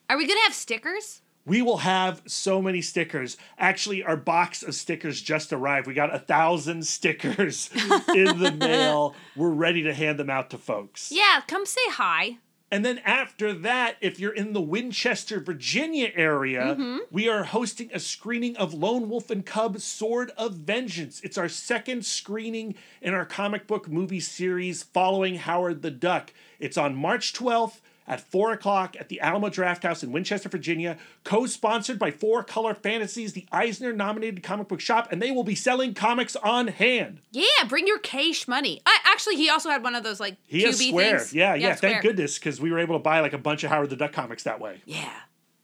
Are we going to have stickers? We will have so many stickers. Actually, our box of stickers just arrived. We got a thousand stickers in the mail. We're ready to hand them out to folks. Yeah, come say hi. And then after that, if you're in the Winchester, Virginia area, mm-hmm. we are hosting a screening of Lone Wolf and Cub Sword of Vengeance. It's our second screening in our comic book movie series following Howard the Duck. It's on March 12th at 4 o'clock at the Alamo Drafthouse in Winchester, Virginia, co sponsored by Four Color Fantasies, the Eisner nominated comic book shop, and they will be selling comics on hand. Yeah, bring your cash money. I, actually, he also had one of those like He QB Square. things. Yeah, yeah, Square. thank goodness, because we were able to buy like a bunch of Howard the Duck comics that way. Yeah.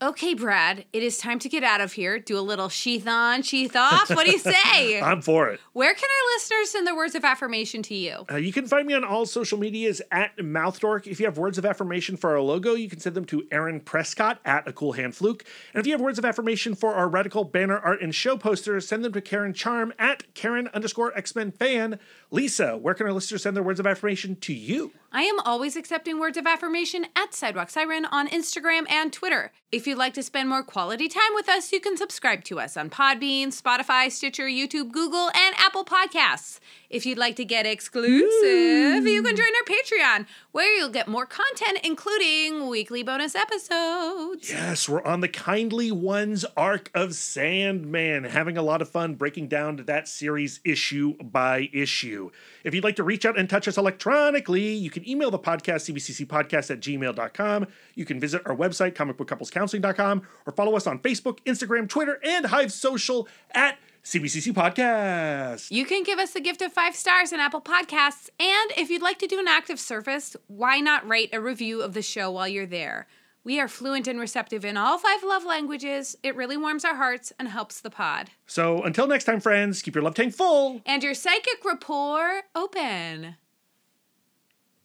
Okay, Brad, it is time to get out of here. Do a little sheath on, sheath off. What do you say? I'm for it. Where can our listeners send their words of affirmation to you? Uh, you can find me on all social medias at Mouthdork. If you have words of affirmation for our logo, you can send them to Aaron Prescott at A Cool Hand Fluke. And if you have words of affirmation for our radical banner art and show posters, send them to Karen Charm at Karen underscore X Men fan. Lisa, where can our listeners send their words of affirmation to you? I am always accepting words of affirmation at Sidewalk Siren on Instagram and Twitter. If you'd like to spend more quality time with us, you can subscribe to us on Podbean, Spotify, Stitcher, YouTube, Google, and Apple Podcasts. If you'd like to get exclusive, you can join our Patreon, where you'll get more content, including weekly bonus episodes. Yes, we're on the Kindly Ones arc of Sandman, having a lot of fun breaking down that series issue by issue. If you'd like to reach out and touch us electronically, you can email the podcast, cbccpodcast at gmail.com. You can visit our website, comicbookcouplescounseling.com, or follow us on Facebook, Instagram, Twitter, and Hive Social at CBCC Podcast. You can give us the gift of five stars in Apple Podcasts. And if you'd like to do an act of service, why not write a review of the show while you're there? We are fluent and receptive in all five love languages. It really warms our hearts and helps the pod. So until next time, friends, keep your love tank full. And your psychic rapport open.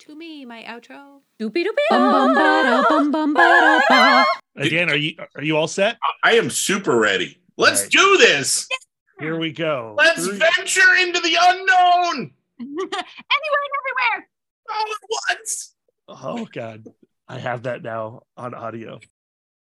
To me, my outro. Doopy doopy Bum bum ba da bum bum ba da ba. Again, are you are you all set? I am super ready. Let's Right. do this. Here we go. Let's Three- venture into the unknown Anywhere and everywhere. all at once. Oh God, I have that now on audio.